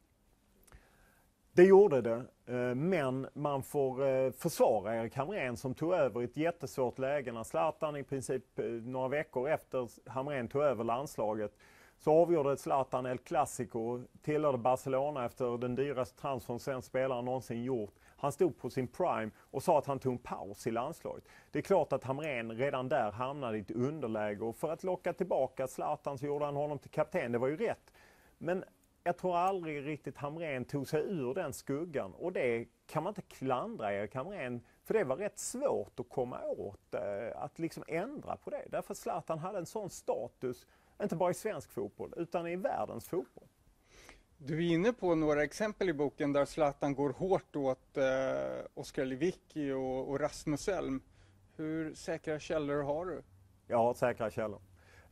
Det gjorde det, eh, men man får eh, försvara Erik Hamrén som tog över i ett jättesvårt läge när Zlatan i princip eh, några veckor efter Hamrén tog över landslaget så avgjorde Zlatan El Clasico, tillhörde Barcelona efter den dyraste transfern svensk spelare någonsin gjort. Han stod på sin prime och sa att han tog en paus i landslaget. Det är klart att Hamrén redan där hamnade i ett underläge och för att locka tillbaka Zlatan så gjorde han honom till kapten. Det var ju rätt. Men jag tror aldrig riktigt Hamrén tog sig ur den skuggan och det kan man inte klandra Erik Hamrén för det var rätt svårt att komma åt, eh, att liksom ändra på det. Därför Zlatan hade en sån status, inte bara i svensk fotboll utan i världens fotboll. Du är inne på några exempel i boken där Zlatan går hårt åt eh, Oskar Lewicki och, och Rasmus Elm. Hur säkra källor har du? Jag har säkra källor.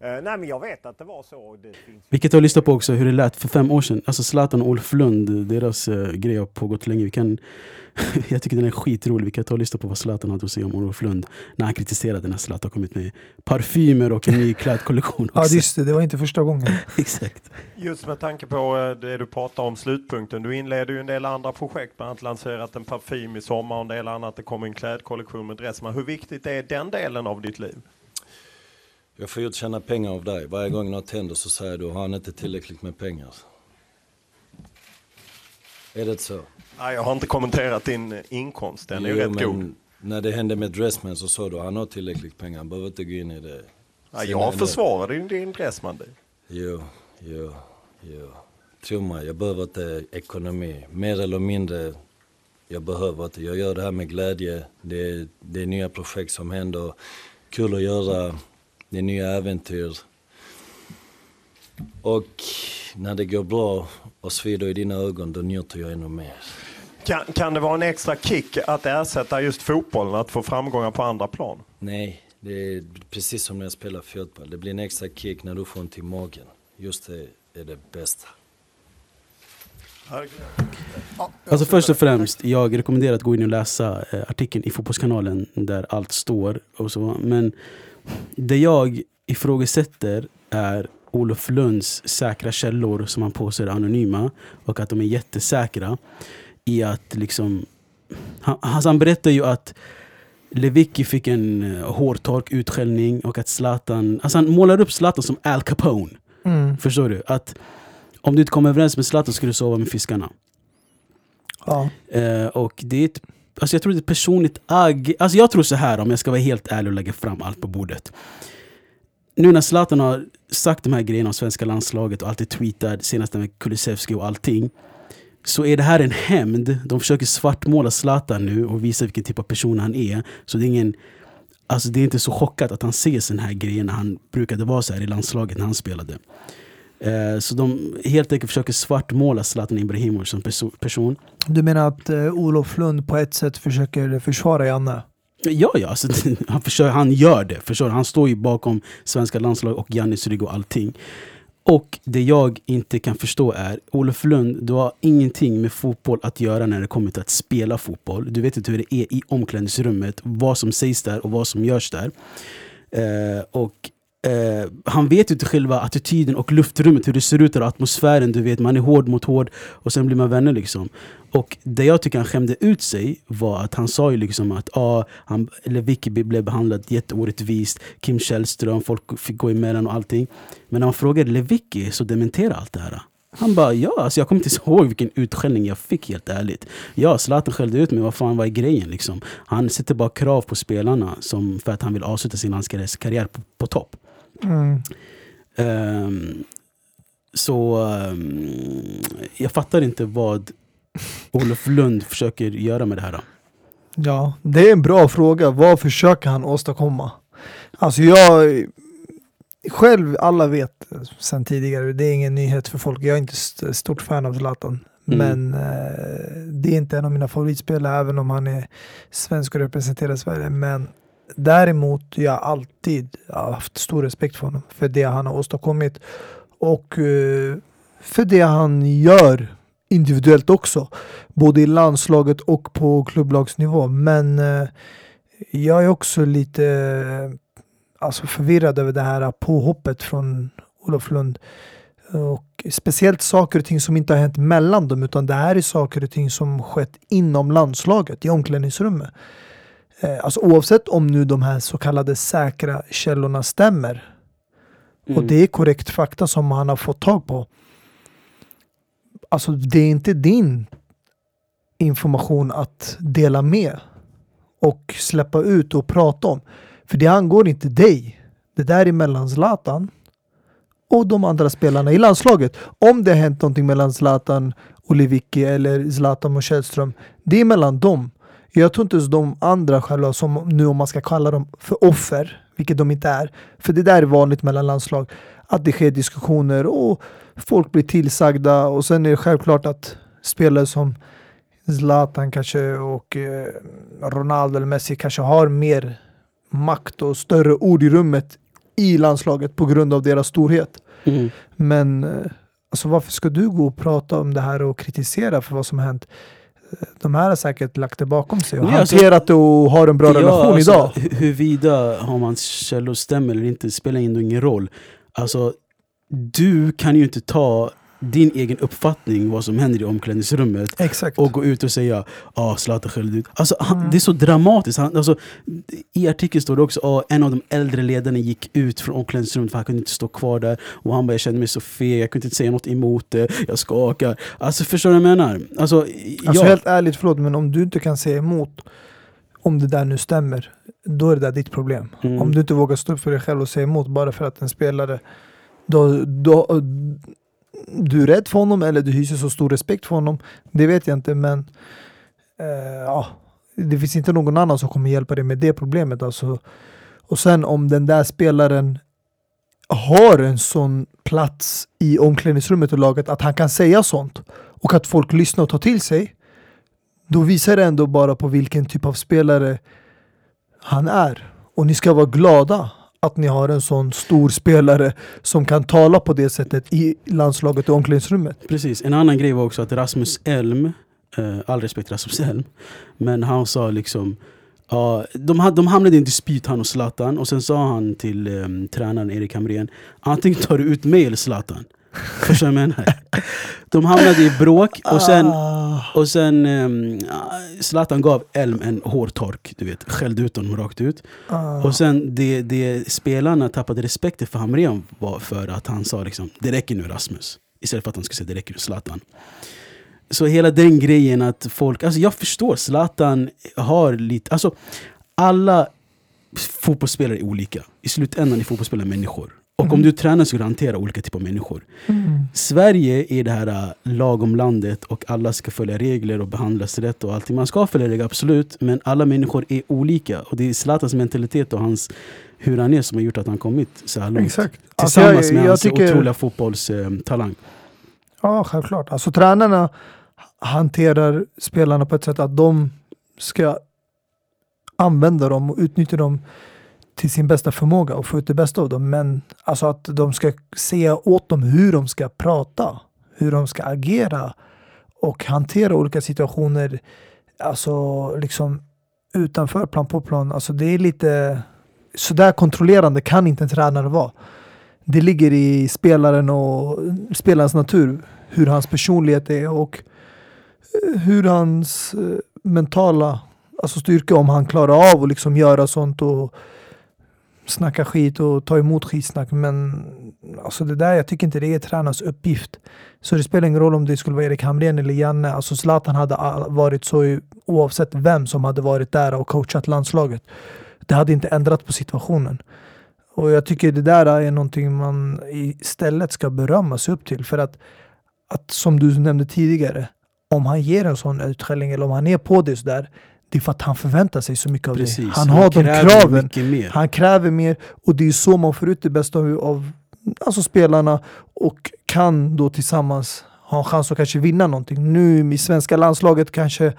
Eh, nej men jag vet att det var så. Det finns... Vilket jag lyssnat på också, hur det lät för fem år sedan. Alltså Zlatan och Ulf Lund, deras uh, grej har pågått länge. Vi kan, jag tycker den är skitrolig. Vi kan ta och lyssna på vad Zlatan hade att säga om Ulf Lund när han kritiserade när Zlatan kommit med parfymer och en ny klädkollektion. ja just det, det var inte första gången. Exakt. Just med tanke på eh, det du pratar om, slutpunkten. Du inleder ju en del andra projekt, bland annat lanserat en parfym i sommar och en del annat. Det kommer en klädkollektion med Dressman. Hur viktigt är den delen av ditt liv? Jag får ju tjäna pengar av dig. Varje gång något händer så säger du, har han inte tillräckligt med pengar? Är det så? Nej, jag har inte kommenterat din eh, inkomst, den är ju rätt men god. När det hände med Dressman så sa du, han har tillräckligt pengar, han behöver inte gå in i det. Ja, jag det- försvarade ju din Dressman. Jo, jo, jo. Tro mig, jag behöver inte ekonomi. Mer eller mindre, jag behöver inte. Jag gör det här med glädje. Det är, det är nya projekt som händer. Kul att göra. Det är nya äventyr. Och när det går bra och svider i dina ögon, då njuter jag ännu mer. Kan, kan det vara en extra kick att ersätta just fotbollen, att få framgångar på andra plan? Nej, det är precis som när jag spelar fotboll. Det blir en extra kick när du får ont i magen. Just det är det bästa. Alltså först och främst, jag rekommenderar att gå in och läsa eh, artikeln i Fotbollskanalen där allt står. och så. Men det jag ifrågasätter är Olof Lunds säkra källor som han påstår är anonyma och att de är jättesäkra i att liksom... Han, alltså han berättar ju att Lewicki fick en eh, hårtork utskällning och att Zlatan... Alltså han målar upp Zlatan som Al Capone. Mm. Förstår du? Att om du inte kommer överens med Zlatan ska du sova med fiskarna. Ja. Eh, och det är ett, alltså jag tror det är ett personligt agg. Alltså jag tror så här om jag ska vara helt ärlig och lägga fram allt på bordet. Nu när Zlatan har sagt de här grejerna om svenska landslaget och alltid tweetat, senast med Kulusevski och allting. Så är det här en hämnd. De försöker svartmåla Zlatan nu och visa vilken typ av person han är. Så det är ingen Alltså det är inte så chockat att han ser sådana här grejer när han brukade vara så här i landslaget när han spelade. Eh, så de helt enkelt försöker svartmåla Zlatan Ibrahimovic som perso- person. Du menar att eh, Olof Lund på ett sätt försöker försvara Janne? Ja, ja, alltså, han, försöker, han gör det. Förstår? Han står ju bakom svenska landslag och Jannis rygg och allting. Och det jag inte kan förstå är, Olof Lund, du har ingenting med fotboll att göra när det kommer till att spela fotboll. Du vet inte hur det är i omklädningsrummet, vad som sägs där och vad som görs där. Eh, och eh, han vet ju inte själva attityden och luftrummet, hur det ser ut och atmosfären. Du vet, man är hård mot hård och sen blir man vänner liksom. Och det jag tycker han skämde ut sig var att han sa ju liksom att ah, han, eller Vicky blev behandlad jätteorättvist, Kim Källström, folk fick gå emellan och allting. Men när man frågade Lewicki så dementerade allt det här. Han bara ja, alltså jag kommer inte ihåg vilken utskällning jag fick helt ärligt. Ja, Zlatan skällde ut mig, vad fan var grejen liksom? Han sätter bara krav på spelarna som för att han vill avsluta sin landskarriär på, på topp. Mm. Ehm, så ehm, jag fattar inte vad Olof Lund försöker göra med det här. Ja, det är en bra fråga. Vad försöker han åstadkomma? Alltså jag själv, alla vet sen tidigare, det är ingen nyhet för folk. Jag är inte st- stort fan av Zlatan. Mm. Men eh, det är inte en av mina favoritspelare även om han är svensk och representerar Sverige. Men däremot, jag har alltid haft stor respekt för honom. För det han har åstadkommit. Och eh, för det han gör individuellt också. Både i landslaget och på klubblagsnivå. Men eh, jag är också lite alltså förvirrad över det här påhoppet från Olof Lund. Och speciellt saker och ting som inte har hänt mellan dem utan det här är saker och ting som skett inom landslaget i omklädningsrummet. Eh, alltså oavsett om nu de här så kallade säkra källorna stämmer och det är korrekt fakta som han har fått tag på. Alltså det är inte din information att dela med och släppa ut och prata om. För det angår inte dig. Det där är mellan Zlatan och de andra spelarna i landslaget. Om det har hänt någonting mellan Zlatan och Lewicki eller Zlatan och Källström, det är mellan dem. Jag tror inte ens de andra själva, som nu om man ska kalla dem för offer, vilket de inte är, för det där är vanligt mellan landslag, att det sker diskussioner och folk blir tillsagda och sen är det självklart att spelare som Zlatan kanske och eh, Ronaldo eller Messi kanske har mer makt och större ord i rummet i landslaget på grund av deras storhet. Mm. Men eh, alltså, varför ska du gå och prata om det här och kritisera för vad som har hänt? Eh, De här har säkert lagt det bakom sig och Nej, alltså- hanterat det och har en bra relation alltså, idag. hu- Huruvida har man källor stämmer eller inte spelar ändå ingen roll. Alltså, du kan ju inte ta din egen uppfattning vad som händer i omklädningsrummet Exakt. och gå ut och säga ah, Zlatan skällde ut. Alltså, han, Mm. Det är så dramatiskt. Han, alltså, I artikeln står det också ah, en av de äldre ledarna gick ut från omklädningsrummet för han kunde inte stå kvar där. Och han bara, jag kände mig så feg, jag kunde inte säga något emot det, jag skakar. Alltså förstår du vad jag menar? Alltså, Alltså ja, helt ärligt, förlåt, men om du inte kan säga emot om det där nu stämmer, då är det där ditt problem. Mm. Om du inte vågar stå upp för dig själv och säga emot bara för att en spelare då, då, du är rädd för honom eller du hyser så stor respekt för honom, det vet jag inte men eh, ja, det finns inte någon annan som kommer hjälpa dig med det problemet. Alltså. Och sen om den där spelaren har en sån plats i omklädningsrummet och laget att han kan säga sånt och att folk lyssnar och tar till sig då visar det ändå bara på vilken typ av spelare han är. Och ni ska vara glada att ni har en sån stor spelare som kan tala på det sättet i landslaget och omklädningsrummet. Precis, en annan grej var också att Rasmus Elm, eh, all respekt Rasmus Elm, men han sa liksom Ja, de, de hamnade i en dispyt han och Zlatan och sen sa han till um, tränaren Erik Hamrén Antingen tar du ut mig eller Zlatan Förstår du vad jag menar? De hamnade i bråk och sen, Ah, och sen ehm, Zlatan gav Elm en hårtork, du vet, skällde ut honom rakt ut. Ah. Och sen det, det spelarna tappade respekten för Hamrén var för att han sa liksom Det räcker nu Rasmus. Istället för att han skulle säga det räcker nu Zlatan. Så hela den grejen att folk, alltså jag förstår Zlatan har lite, alltså alla fotbollsspelare är olika. I slutändan är fotbollsspelare människor Och om Mhm. du tränar så hantera olika typer av människor Mm. Sverige är det här äh, lagom landet och alla ska följa regler och behandlas rätt och allting. Man ska följa regler, absolut, men alla människor är olika. Och det är Zlatans mentalitet och hans, hur han är som har gjort att han kommit så här långt. Exakt. Alltså, Tillsammans jag- med jag hans tycker- otroliga fotbollstalang. Ja, självklart. Alltså tränarna hanterar spelarna på ett sätt att de ska använda dem och utnyttja dem till sin bästa förmåga och få ut det bästa av dem. Men alltså att de ska säga åt dem hur de ska prata, hur de ska agera och hantera olika situationer. Alltså liksom utanför plan på plan. Alltså det är lite sådär kontrollerande kan inte en tränare vara. Det ligger i spelaren och spelarens natur hur hans personlighet är och eh, hur hans eh, mentala alltså styrka om han klarar av att liksom göra sånt och snacka skit och ta emot skitsnack. Men alltså det där, jag tycker inte det är tränarens uppgift. Så det spelar ingen roll om det skulle vara Erik Hamrén eller Janne. Alltså Zlatan hade varit så oavsett vem som hade varit där och coachat landslaget. Det hade inte ändrat på situationen. Och jag tycker det där är någonting man istället ska berömma sig upp till. För att, att som du nämnde tidigare, om han ger en sån utskällning eller om han är på det sådär, det är för att han förväntar sig så mycket av Precis. det. Han har de kraven. Han kräver mer och det är så man får ut det bästa av, alltså spelarna och kan då tillsammans ha en chans att kanske vinna någonting. Nu i svenska landslaget kanske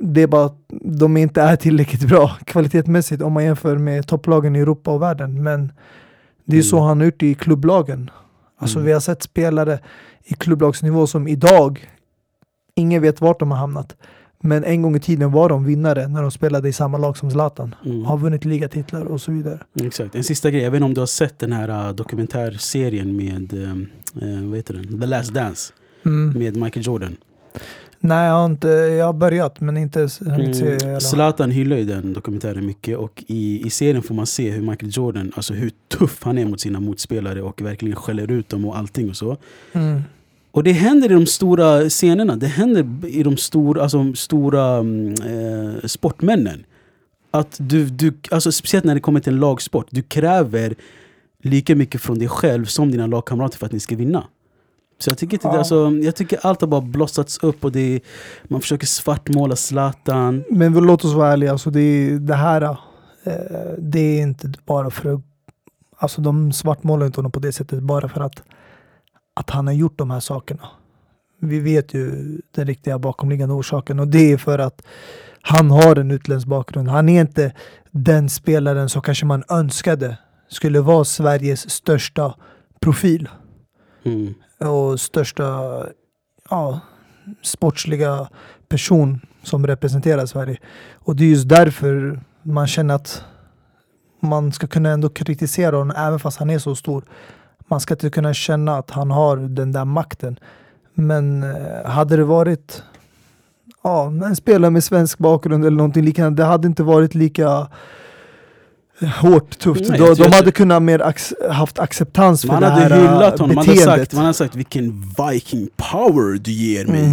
det är bara de inte är tillräckligt bra kvalitetsmässigt om man jämför med topplagen i Europa och världen. Men det är så Mm. han har gjort i klubblagen. Alltså Mm. vi har sett spelare i klubblagsnivå som idag, ingen vet vart de har hamnat. Men en gång i tiden var de vinnare när de spelade i samma lag som Zlatan. Mm. Har vunnit ligatitlar och så vidare. Exakt. En sista grej, jag vet inte om du har sett den här äh, dokumentärserien med, äh, vad heter den? The Last Dance Mm. med Michael Jordan. Nej, jag har, inte, jag har börjat men inte hunnit se Mm. hela. Zlatan hyllar ju den dokumentären mycket och i, i serien får man se hur Michael Jordan, alltså hur tuff han är mot sina motspelare och verkligen skäller ut dem och allting och så. Mm. Och det händer i de stora scenerna, det händer i de stora, alltså, stora mm, eh, sportmännen. Att du, du, alltså, speciellt när det kommer till en lagsport, du kräver lika mycket från dig själv som dina lagkamrater för att ni ska vinna. Så jag tycker, inte, det- Ja. alltså, jag tycker allt har bara blossats upp och det, man försöker svartmåla Zlatan. Men låt oss vara ärliga, alltså det, det här eh, det är inte bara för att... Alltså de svartmålar inte honom på det sättet bara för att, att han har gjort de här sakerna. Vi vet ju den riktiga bakomliggande orsaken och det är för att han har en utländsk bakgrund. Han är inte den spelaren som kanske man önskade skulle vara Sveriges största profil Mm. och största ja, sportsliga person som representerar Sverige. Och det är just därför man känner att man ska kunna ändå kritisera honom även fast han är så stor. Man ska inte kunna känna att han har den där makten. Men eh, hade det varit ja, en spelare med svensk bakgrund eller någonting liknande, det hade inte varit lika eh, hårt, tufft. Nej, de, de hade kunnat mer ac- haft acceptans för det här hyllat honom, man hade, beteendet. sagt, man hade sagt vilken viking power du ger mig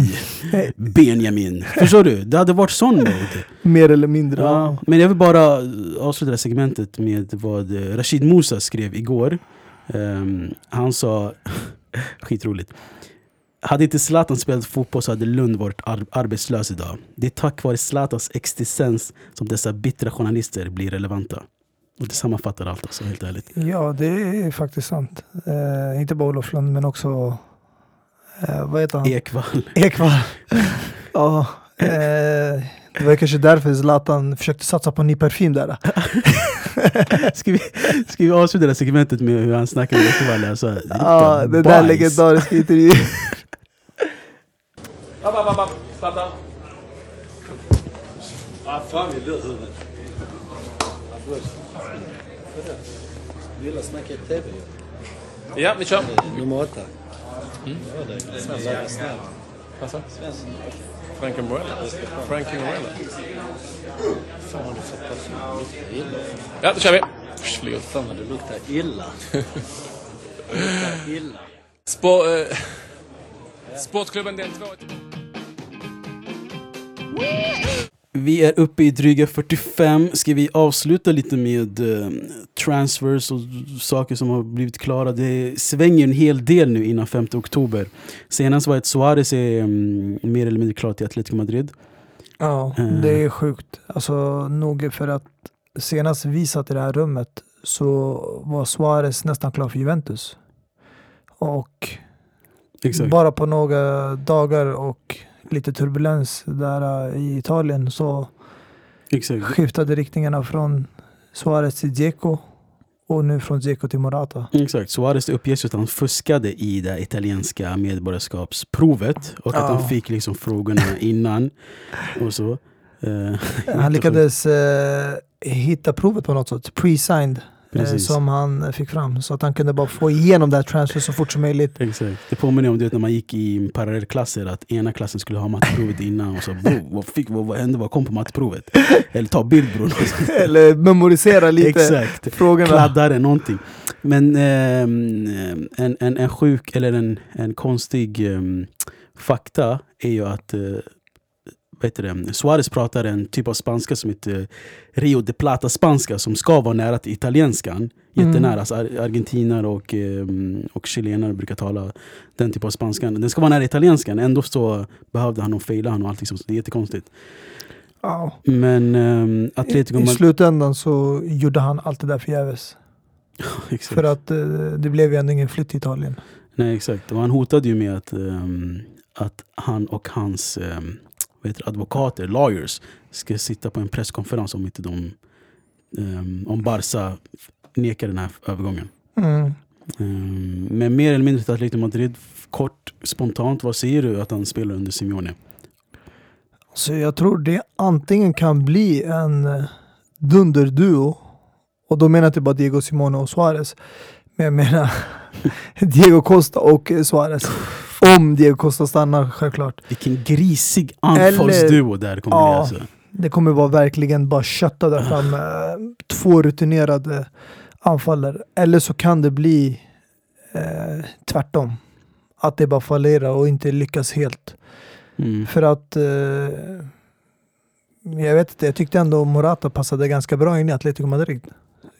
Mm. Benjamin. Förstår du? Det hade varit sån mode. Mer eller mindre. Ja, men jag vill bara avsluta det här segmentet med vad eh, Rashid Musa skrev igår. Ehm, han sa, skitroligt. Hade inte Zlatan spelat fotboll så hade Lund varit ar- arbetslös idag. Det är tack vare Zlatans existens som dessa bittra journalister blir relevanta. Och det sammanfattar allt alltså, helt ärligt. Ja, det är faktiskt sant. Eh, inte bara Olof Lund, men också... Eh, vad heter han? Ekvall. Ekvall. ja, eh, det var kanske därför Zlatan försökte satsa på ny parfym där. Ska vi, ska vi avsluta det här segmentet med hur han snackar med Ekvall? Alltså, Ja, det där legendariska intervjun. Ja, vi kör. Nummer åtta. Franken Morella. Franken Morella. Ja, då kör vi. Flyger. Fan vad det luktar illa. illa. Spår, eh, sportklubben del 2. Vi är uppe i dryga 45. Ska vi avsluta lite med eh, transfers och saker som har blivit klara? Det svänger en hel del nu innan 5 oktober. Senast var ett Suarez är mm, mer eller mindre klar till Atletico Madrid. Ja, Eh. det är sjukt. Alltså nog för att senast vi satt i det här rummet så var Suarez nästan klar för Juventus. Och Exakt. bara på några dagar och lite turbulens där eh, i Italien så Exakt. skiftade riktningarna från Suarez till Dzeko och nu från Dzeko till Morata. Exakt. Suarez uppges att han fuskade i det italienska medborgarskapsprovet och att Ja. han fick liksom frågorna innan och så. Eh, Han lyckades eh, hitta provet på något sätt, pre-signed, Precis. som han fick fram. Så att han kunde bara få igenom det här transfer så fort som möjligt. Exakt. Det påminner om du vet, när man gick i parallellklasser att ena klassen skulle ha matteprovet innan och så bro, vad, fick, vad, vad hände? Vad kom på matteprovet? Eller ta bild bror. Eller memorisera lite Exakt. frågorna. Kladdare, någonting. Men ehm, en, en, en sjuk eller en, en konstig ehm, fakta är ju att eh, det? Suarez pratar en typ av spanska som heter Rio de Plata spanska som ska vara nära till italienskan. Jättenära. Mm. Alltså, ar- argentinare och, ehm, och chilenare brukar tala den typ av spanskan. Den ska vara nära italienskan. Ändå så behövde han nog faila han och allt. Liksom. Så det är jättekonstigt. Ja. Men um, Atletico I, I slutändan så gjorde han allt det där förgäves. För att eh, det blev ju ändå ingen flytt till Italien. Nej exakt, och han hotade ju med att, ehm, att han och hans um, vad heter advokater, lawyers, ska sitta på en presskonferens om inte de ehm, om Barca nekar den här övergången. Mm. Ehm, men mer eller mindre till Atletico Madrid, kort, spontant, vad säger du att han spelar under Simeone? Så jag tror det antingen kan bli en eh, dunderduo. Och då menar jag inte bara Diego Simone och Suarez. Men jag menar Diego Costa och eh, Suarez. Om Diego Costa stannar självklart. Vilken grisig anfallsduo där det kommer Ja. bli alltså. Det kommer vara verkligen bara kötta där framme. Två rutinerade anfallare. Eller så kan det bli eh, tvärtom. Att det bara fallerar och inte lyckas helt. Mm. För att eh, jag vet inte, jag tyckte ändå Morata passade ganska bra in i Atletico Madrid.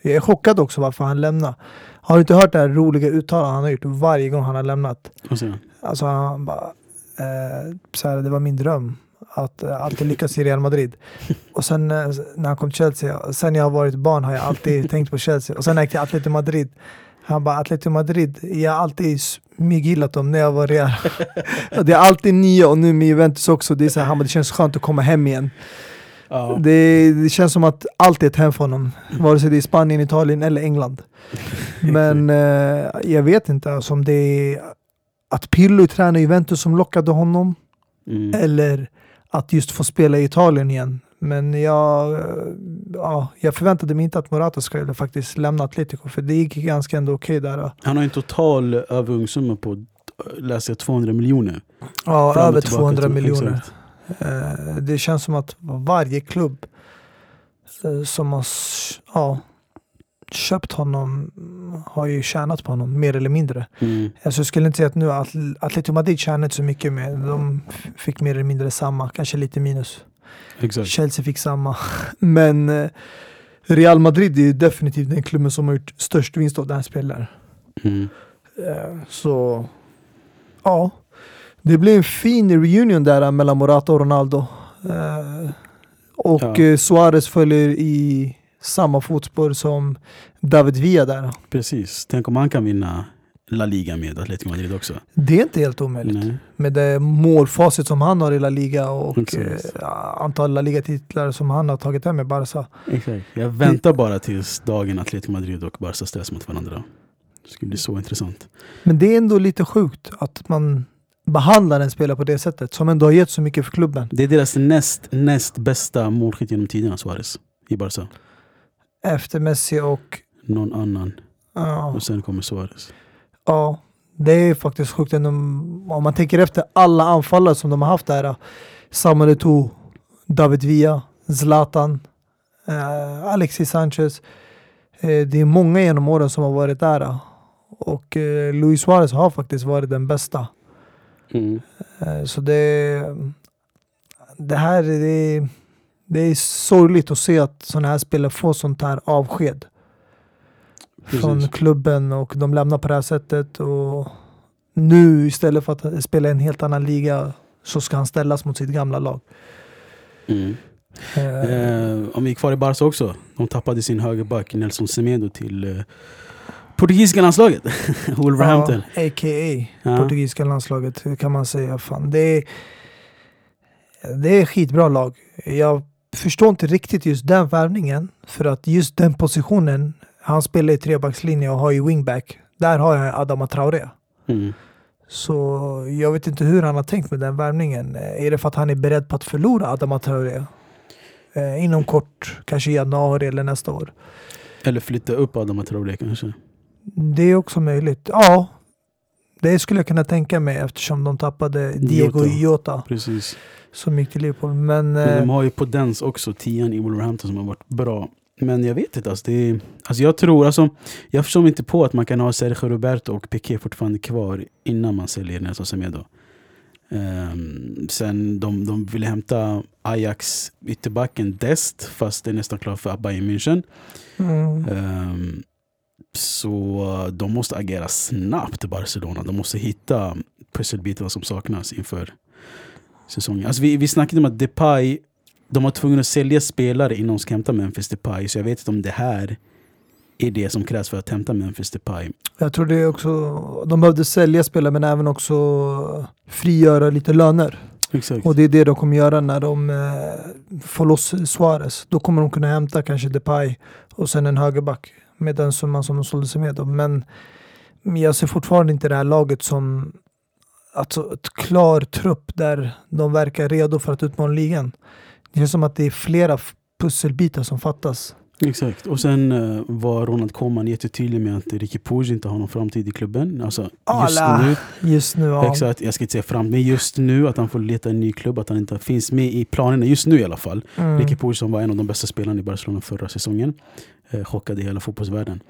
Jag är chockad också varför han lämnar. Har du inte hört det här roliga uttalandet han har gjort varje gång han har lämnat? Alltså han bara, eh, så här, det var min dröm att eh, alltid lyckas i Real Madrid. Och sen eh, när han kom till Chelsea, sen jag har varit barn har jag alltid tänkt på Chelsea. Och sen när jag gick till Atletico Madrid, han bara Atletico Madrid, jag har alltid smyggillat dem när jag var Real. Det är alltid nya och nu med Juventus också. Det, är så här, han bara, det känns skönt att komma hem igen. Ja. Det, det känns som att allt är ett hem för honom. Vare sig det är Spanien, Italien eller England. Men eh, jag vet inte alltså, om det är att Pirlo tränar Juventus som lockade honom. Mm. Eller att just få spela i Italien igen. Men jag, eh, ja, jag förväntade mig inte att Morata skulle faktiskt lämna Atletico. För det gick ganska ändå okej där. Han har en total övergångssumma på, läser jag, 200 miljoner. Ja, över tillbaka 200 till- miljoner. exakt. Eh, det känns som att varje klubb eh, som har ja, köpt honom har ju tjänat på honom, mer eller mindre. Mm. Alltså jag skulle inte säga att nu Atl- Atletico Madrid tjänar inte så mycket med. De fick mer eller mindre samma, kanske lite minus. Exakt. Chelsea fick samma. Men eh, Real Madrid är definitivt den klubben som har gjort störst vinst av den här spelaren. Mm. Så ja, det blir en fin reunion där mellan Morata och Ronaldo. Eh, Och Ja. eh, Suarez följer i samma fotspår som David Villa där. Precis. Tänk om han kan vinna La Liga med Atletico Madrid också. Det är inte helt omöjligt. Nej. Med det målfacit som han har i La Liga och Exakt. eh, antal La Liga-titlar som han har tagit hem med Barca. Exakt. Jag väntar bara tills dagen Atletico Madrid och Barca ställs mot varandra. Det skulle bli så intressant. Men det är ändå lite sjukt att man behandlar en spelare på det sättet som ändå har gett så mycket för klubben. Det är deras näst, näst bästa målskytt genom tiderna, Suarez. I Barca. Efter Messi och Någon annan. ja, Och sen kommer Suarez. Ja, det är faktiskt sjukt. Om man tänker efter alla anfallare som de har haft där. Samuel Eto'o, David Villa, Zlatan, eh, Alexis Sanchez. Eh, det är många genom åren som har varit där. Och eh, Luis Suarez har faktiskt varit den bästa. Mm. Eh, så det, det här det, det är sorgligt att se att sådana här spelare får sånt här avsked från Precis. klubben och de lämnar på det här sättet. Och nu istället för att spela i en helt annan liga så ska han ställas mot sitt gamla lag. Mm. Eh, Eh, om vi är kvar i Barca också. De tappade sin högerback Nelson Semedo till eh, portugisiska landslaget. Wolverhampton. Ja, a.k.a. Ja. portugisiska landslaget kan man säga. Fan, det, är, det är skitbra lag. Jag förstår inte riktigt just den värvningen. För att just den positionen, han spelar i trebackslinje och har ju wingback. Där har jag Adama Traoré. Mm. Så jag vet inte hur han har tänkt med den värvningen. Är det för att han är beredd på att förlora Adama Traoré? Eh, inom kort, kanske i januari eller nästa år. Eller flytta upp Adama Traoré kanske. Det är också möjligt. Ja, det skulle jag kunna tänka mig eftersom de tappade Diego Jota. Precis. som gick till Liverpool. Men, Men de eh, har ju Podens också, tian i Wolverhampton som har varit bra. Men jag vet inte, alltså, det är, alltså jag tror, alltså, jag förstår mig inte på att man kan ha Sergio Roberto och Piqué fortfarande kvar innan man säljer Nelson Semedo. Um, sen de, de ville hämta Ajax ytterbacken Dest, fast det är nästan klart för Bayern München. mm, Ehm, så de måste agera snabbt Barcelona. De måste hitta pusselbitarna som saknas inför säsongen. Alltså vi, vi snackade om att Depay, de var tvungna att sälja spelare innan de ska hämta Memphis Depay. Så jag vet inte om det här är det som krävs för att hämta Memphis Depay. jag tror det är också, de behövde sälja spelare men även också frigöra lite löner. Exakt. Och det är det de kommer göra när de eh, får loss Suarez. Då kommer de kunna hämta kanske Depay och sen en högerback med den summan som de sålde sig med. då. Men jag ser fortfarande inte det här laget som alltså ett klar trupp där de verkar redo för att utmana ligan. Det känns som att det är flera pusselbitar som fattas. Exakt. Och sen uh, var Ronald Koeman jättetydlig med att Ricky Puig inte har någon framtid i klubben. Alltså just nu. Just nu, ja. Exakt, jag ska inte säga fram, men just nu att han får leta en ny klubb, att han inte finns med i planerna just nu i alla fall. Mm. Ricky Puig som var en av de bästa spelarna i Barcelona förra säsongen. Eh, chockade hela fotbollsvärlden.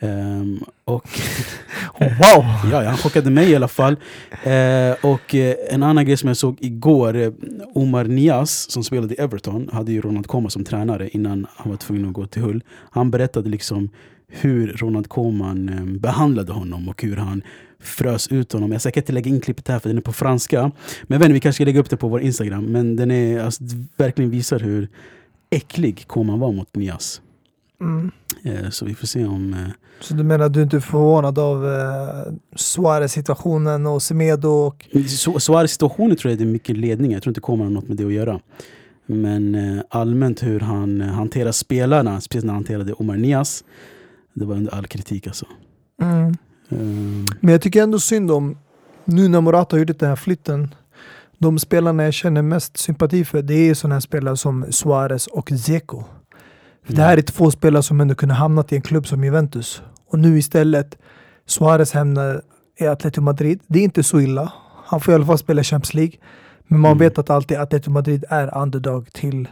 Ehm, och Wow! ja, han chockade mig i alla fall. Eh, och eh, en annan grej som jag såg igår, eh, Omar Nias som spelade i Everton, hade ju Ronald Koeman som tränare innan han var tvungen att gå till Hull. Han berättade liksom hur Ronald Koeman eh, behandlade honom och hur han frös ut honom. Jag ska inte lägga in klippet här för den är på franska. Men inte, vi kanske ska lägga upp det på vår Instagram. Men den är, alltså, verkligen visar hur äcklig Koeman var mot Nias. Mm. Eh, så vi får se om... Eh, Så du menar att du inte är förvånad av eh, Suarez-situationen och Semedo och Su- Suarez situationen tror jag det är mycket ledning. Jag tror inte Koeman har något med det att göra. Men eh, allmänt hur han hanterar spelarna, speciellt när han hanterade Omar Nias, det var under all kritik alltså. Mm. Eh, Men jag tycker ändå synd om, nu när Morata gjort den här flytten, de spelarna jag känner mest sympati för, det är sådana här spelare som Suarez och Zeko. För Det här är två spelare som ändå kunde hamnat i en klubb som Juventus. Och nu istället, Suarez hamnar i Atletico Madrid. Det är inte så illa. Han får i alla fall spela Champions League. Men man Mm. vet att alltid Atletico Madrid är underdog till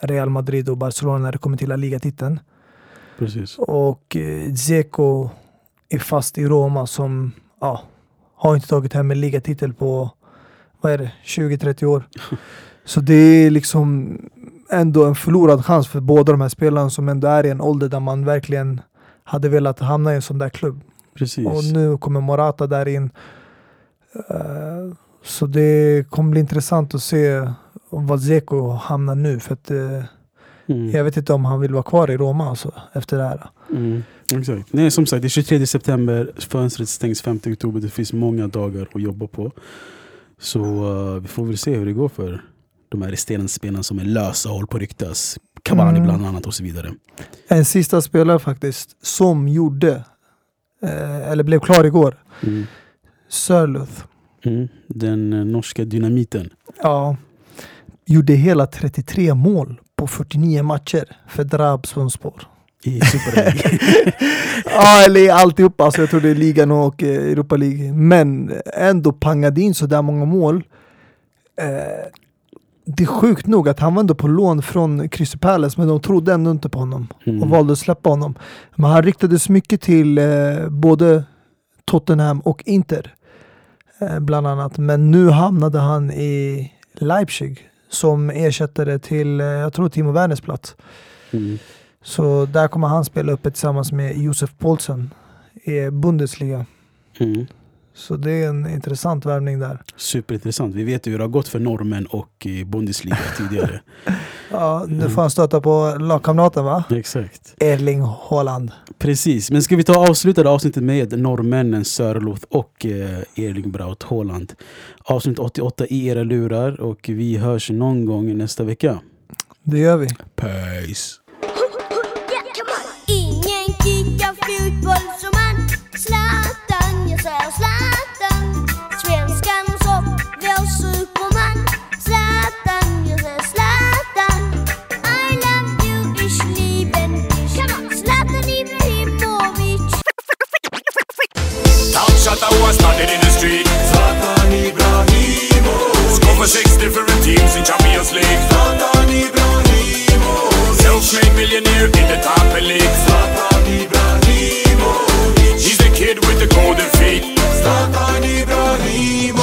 Real Madrid och Barcelona när det kommer till La Liga-titeln. precis. Och eh, Zeko är fast i Roma som ja, har inte tagit hem en ligatitel på vad är det, 20-30 år. Så det är liksom ändå en förlorad chans för båda de här spelarna som ändå är i en ålder där man verkligen hade velat hamna i en sån där klubb. precis. Och nu kommer Morata där in. Eh, så det kommer bli intressant att se vad Zeko hamnar nu. För att, eh, Mm. jag vet inte om han vill vara kvar i Roma alltså, efter det här. Mm, exakt. Nej, som sagt, det är 23 september, fönstret stängs 5 oktober. Det finns många dagar att jobba på. Så eh, vi får väl se hur det går för de här resterande spelarna som är lösa och håller på att ryktas. Cavani Mm. bland annat och så vidare. En sista spelare faktiskt som gjorde, eh, eller blev klar igår, Mm. Sörluth. Mm. Den eh, norska dynamiten. Ja, gjorde hela 33 mål på 49 matcher för Trabzonspor. i Super League. ja, eller i alltihop. Alltså, jag tror det är ligan och eh, Europa League. Men ändå pangade in så där många mål. Eh, det är sjukt nog att han var ändå på lån från Crystal Palace, men de trodde ändå inte på honom Mm. och valde att släppa honom. Men han riktades mycket till eh, både Tottenham och Inter, eh, bland annat. Men nu hamnade han i Leipzig som ersättare till, eh, jag tror, Timo Werners plats. Mm. Så där kommer han spela uppe tillsammans med Josef Paulsen i Bundesliga. Mm. Så det är en intressant värvning där. Superintressant. Vi vet ju hur det har gått för normen och Bundesliga tidigare. Ja, nu Mm. får han stöta på lagkamraten va? Exakt. Erling Haaland. Precis, men ska vi ta avsluta avsnittet med norrmännen Sörloth och eh, Erling Braut Haaland. Avsnitt 88 i era lurar och vi hörs någon gång nästa vecka. Det gör vi. Peace! Top shot I was started in the street. Zlatan Ibrahimovic. Scored for six different teams in Champions League. Zlatan Ibrahimovic. Self-made millionaire in the top league. Zlatan Ibrahimovic. He's the kid with the golden feet. Zlatan Ibrahimovic.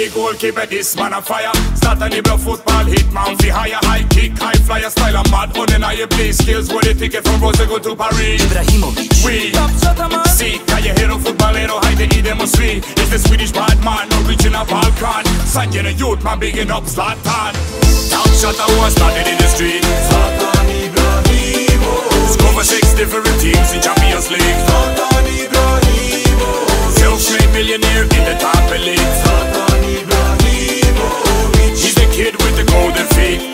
The goalkeeper, this man on fire. start Zlatan Ibra football hitman fi higher. High kick, high flyer style and mad on and I play skills with the ticket from Portugal to Paris. Ibrahimovic. We See, callejero, futbolero, hide i dem och svi It's the Swedish bad man, original Balkan. Sanjen är gjort, man bigging up Zlatan. Top shot I was started in the street. Zlatan Ibrahimovic. Score six different teams in Champions League. Zlatan Ibrahimovic. Self-made millionaire in the top elite golden feet.